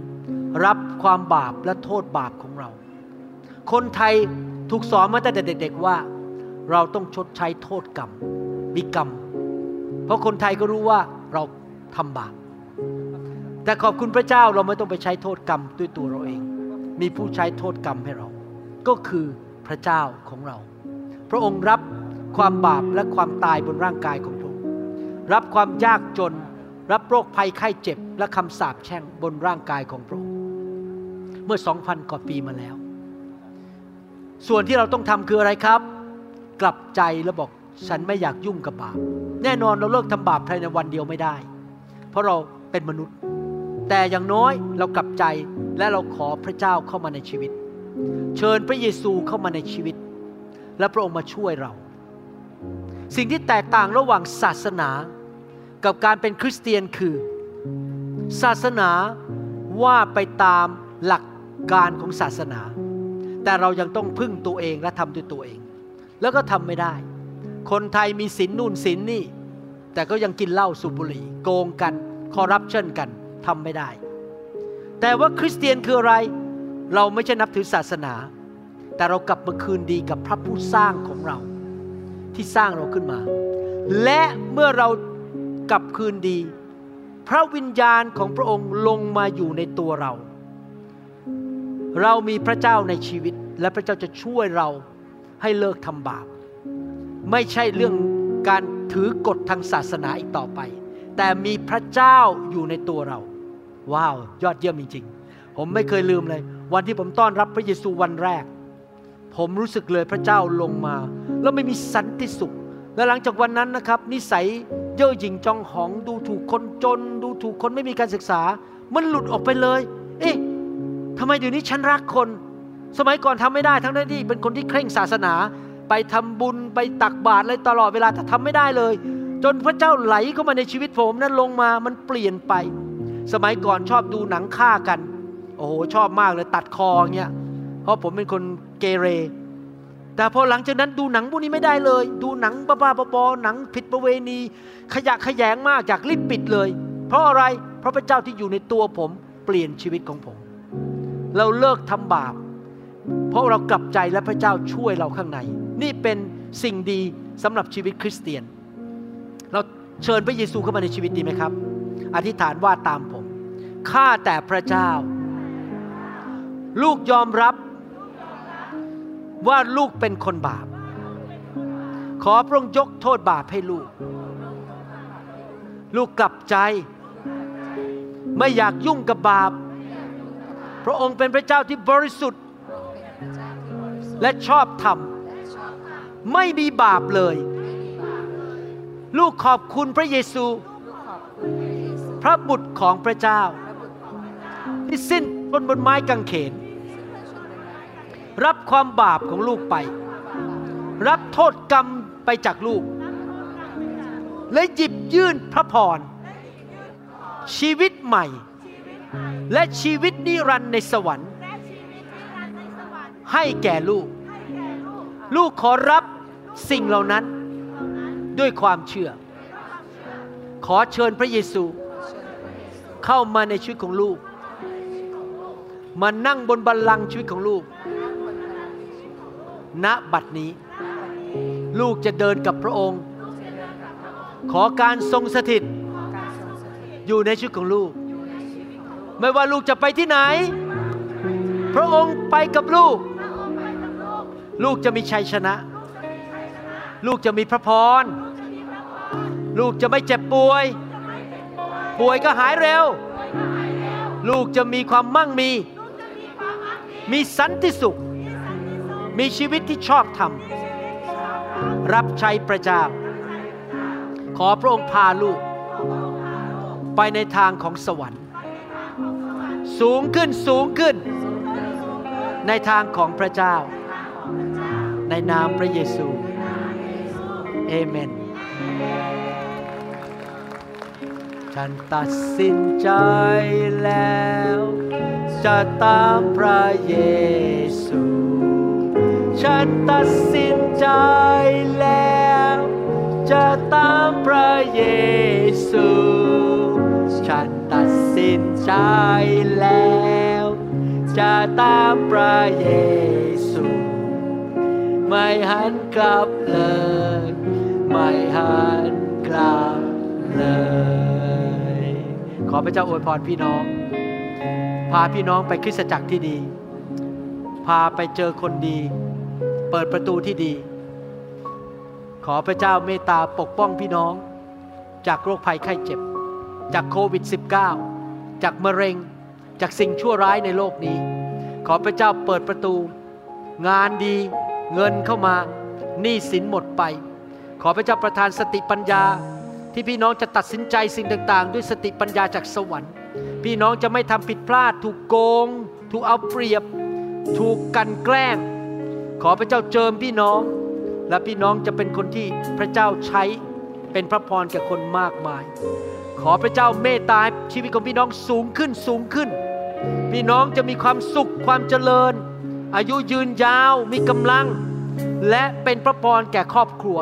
รับความบาปและโทษบาปของเรา คนไทยถูกสอนมาตั้งแต่เด็ก ๆว่า เราต้องชดใช้โทษกรรมมีกรรม เพราะคนไทยก็รู้ว่าเราทำบาป แต่ขอบคุณพระเจ้าเราไม่ต้องไปใช้โทษกรรมด้วยตัวเราเอง มีผู้ใช้โทษกรรมให้เรา ก็คือพระเจ้าของเรา พระองค์รับความบาปและความตายบนร่างกายของพระองค์รับความยากจน รับโรคภัยไข้เจ็บ และคำสาปแช่งบนร่างกายของพระองค์เมื่อสองพันกว่าปีมาแล้ว ส่วนที่เราต้องทำคืออะไรครับ กลับใจแล้วบอกฉันไม่อยากยุ่งกับบาป แน่นอนเราเลิกทำบาปภายในวันเดียวไม่ได้ เพราะเราเป็นมนุษย์ แต่อย่างน้อยเรากลับใจและเราขอพระเจ้าเข้ามาในชีวิต เชิญพระเยซูเข้ามาในชีวิต และพระองค์มาช่วยเรา สิ่งที่แตกต่างระหว่างศาสนากับการเป็นคริสเตียนคือ ศาสนาว่าไปตามหลักการของศาสนา แต่เรายังต้องพึ่งตัวเองและทำด้วยตัวเอง แล้วก็ทำไม่ได้ คนไทยมีศีลนู่นศีลนี่ แต่ก็ยังกินเหล้าสูบบุหรี่ โกงกันคอร์รัปชันกัน ทำไม่ได้ แต่ว่าคริสเตียนคืออะไร เราไม่ใช่นับถือศาสนา แต่เรากลับมาคืนดีกับพระผู้สร้างของเรา ที่สร้างเราขึ้นมา และเมื่อเรากลับคืนดี พระวิญญาณของพระองค์ลงมาอยู่ในตัวเรา เรามีพระเจ้าในชีวิต และพระเจ้าจะช่วยเราให้เลิกทำบาป ไม่ใช่เรื่องการถือกฎทางศาสนาอีกต่อไป แต่มีพระเจ้าอยู่ในตัวเรา ว้าว ยอดเยี่ยมจริงๆ ผมไม่เคยลืมเลย วันที่ผมต้อนรับพระเยซูวันแรก ผมรู้สึกเลยพระเจ้าลงมา แล้วไม่มีสันติสุข และหลังจากวันนั้นนะครับ นิสัยเย่อหยิ่งจองหองดูถูกคนจน ดูถูกคนไม่มีการศึกษา มันหลุดออกไปเลย เอ๊ะทำไมเดี๋ยวนี้ฉันรักคน สมัยก่อนทำไม่ได้ทั้งนั้นที่เป็นคนที่เคร่งศาสนา ไปทำบุญไปตักบาตรอะไรตลอดเวลาแต่ทำไม่ได้เลย จนพระเจ้าไหลเข้ามาในชีวิตผมนั้นลงมามันเปลี่ยนไป สมัยก่อนชอบดูหนังฆ่ากัน โอ้โหชอบมากเลยตัดคอเงี้ย เพราะผมเป็นคนเกเร แต่พอหลังจากนั้นดูหนังพวกนี้ไม่ได้เลย ดูหนังบ้าๆบอๆหนังผิดประเวณี ขยะแขยงมากอยากรีบปิดเลย เพราะอะไร เพราะพระเจ้าที่อยู่ในตัวผมเปลี่ยนชีวิตของผม เราเลิกทำบาป เพราะเรากลับใจและพระเจ้าช่วยเราข้างใน นี่เป็นสิ่งดีสำหรับชีวิตคริสเตียน เราเชิญพระเยซูเข้ามาในชีวิตดีไหมครับ อธิษฐานว่าตามผม ข้าแต่พระเจ้า ลูกยอมรับว่าลูกเป็นคนบาป ขอพระองค์ยกโทษบาปให้ลูก ลูกกลับใจ ไม่อยากยุ่งกับบาป พระองค์เป็นพระเจ้าที่บริสุทธิ์ และชอบธรรม ไม่มีบาปเลย ลูกขอบคุณพระเยซู พระบุตรของพระเจ้า ที่สิ้นบนบนไม้กางเขน รับความบาปของลูกไป รับโทษกรรมไปจากลูก และหยิบยื่นพระพร ชีวิตใหม่ และชีวิตนิรันดร์ในสวรรค์ ให้แก่ลูก ลูกขอรับสิ่งเหล่านั้นด้วยความเชื่อ ขอเชิญพระเยซู เข้ามาในชีวิตของลูก มานั่งบนบัลลังก์ชีวิตของลูก ณ บัดนี้ ลูกจะเดินกับพระองค์ ขอการทรงสถิต อยู่ในชีวิตของลูก ไม่ว่าลูกจะไปที่ไหน พระองค์ไปกับลูก ลูกจะมีชัยชนะ ลูกจะมีพระพร ลูกจะไม่เจ็บป่วย ป่วยก็หายเร็วลูกจะมีความมั่งมี มีสันติสุข มีชีวิตที่ชอบธรรม รับใช้พระเจ้า ขอพระองค์พาลูก ไปในทางของสวรรค์ สูงขึ้นสูงขึ้น ในทางของพระเจ้า ในนามพระเยซู เอเมน ฉันตัดสินใจแล้ว จะตามพระเยซู ฉันตัดสินใจแล้ว จะตามพระเยซู ฉันตัดสินใจแล้ว จะตามพระเยซู ไม่หันกลับเลย ไม่หันกลับเลย ขอพระเจ้าอวยพรพี่น้อง พาพี่น้องไปคริสตจักรที่ดี พาไปเจอคนดี เปิดประตูที่ดี ขอพระเจ้าเมตตาปกป้องพี่น้อง จากโรคภัยไข้เจ็บ จากโควิด -19 จากมะเร็ง จากสิ่งชั่วร้ายในโลกนี้ ขอพระเจ้าเปิดประตู งานดี เงินเข้ามาหนี้สินหมดไป ขอพระเจ้าประทานสติปัญญาที่พี่น้องจะตัดสินใจสิ่งต่าง ๆ ด้วยสติปัญญาจากสวรรค์ พี่น้องจะไม่ทำผิดพลาด ถูกโกง ถูกเอาเปรียบ ถูกกันแกล้ง ขอพระเจ้าเจิมพี่น้อง และพี่น้องจะเป็นคนที่พระเจ้าใช้เป็นพระพรแก่คนมากมาย ขอพระเจ้าเมตตาชีวิตของพี่น้องสูงขึ้นสูงขึ้น พี่น้องจะมีความสุขความเจริญ อายุยืนยาวมีกำลัง และเป็นพระพรแก่ครอบครัว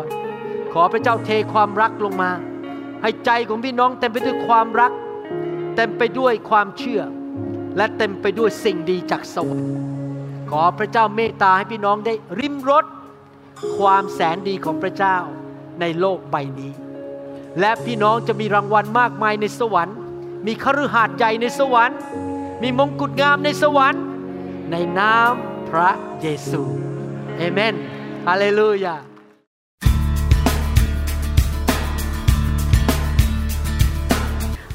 ขอพระเจ้าเทความรักลงมา ให้ใจของพี่น้องเต็มไปด้วยความรัก เต็มไปด้วยความเชื่อ และเต็มไปด้วยสิ่งดีจากสวรรค์ขอพระเจ้าเมตตาให้พี่น้องได้ริมรสความแสนดีของพระเจ้าในโลกใบนี้ และพี่น้องจะมีรางวัลมากมายในสวรรค์ มีคฤหาสน์ใหญ่ในสวรรค์ มีมงกุฎงามในสวรรค์ ในนามพระเยซูเอเมนฮาเลลูยา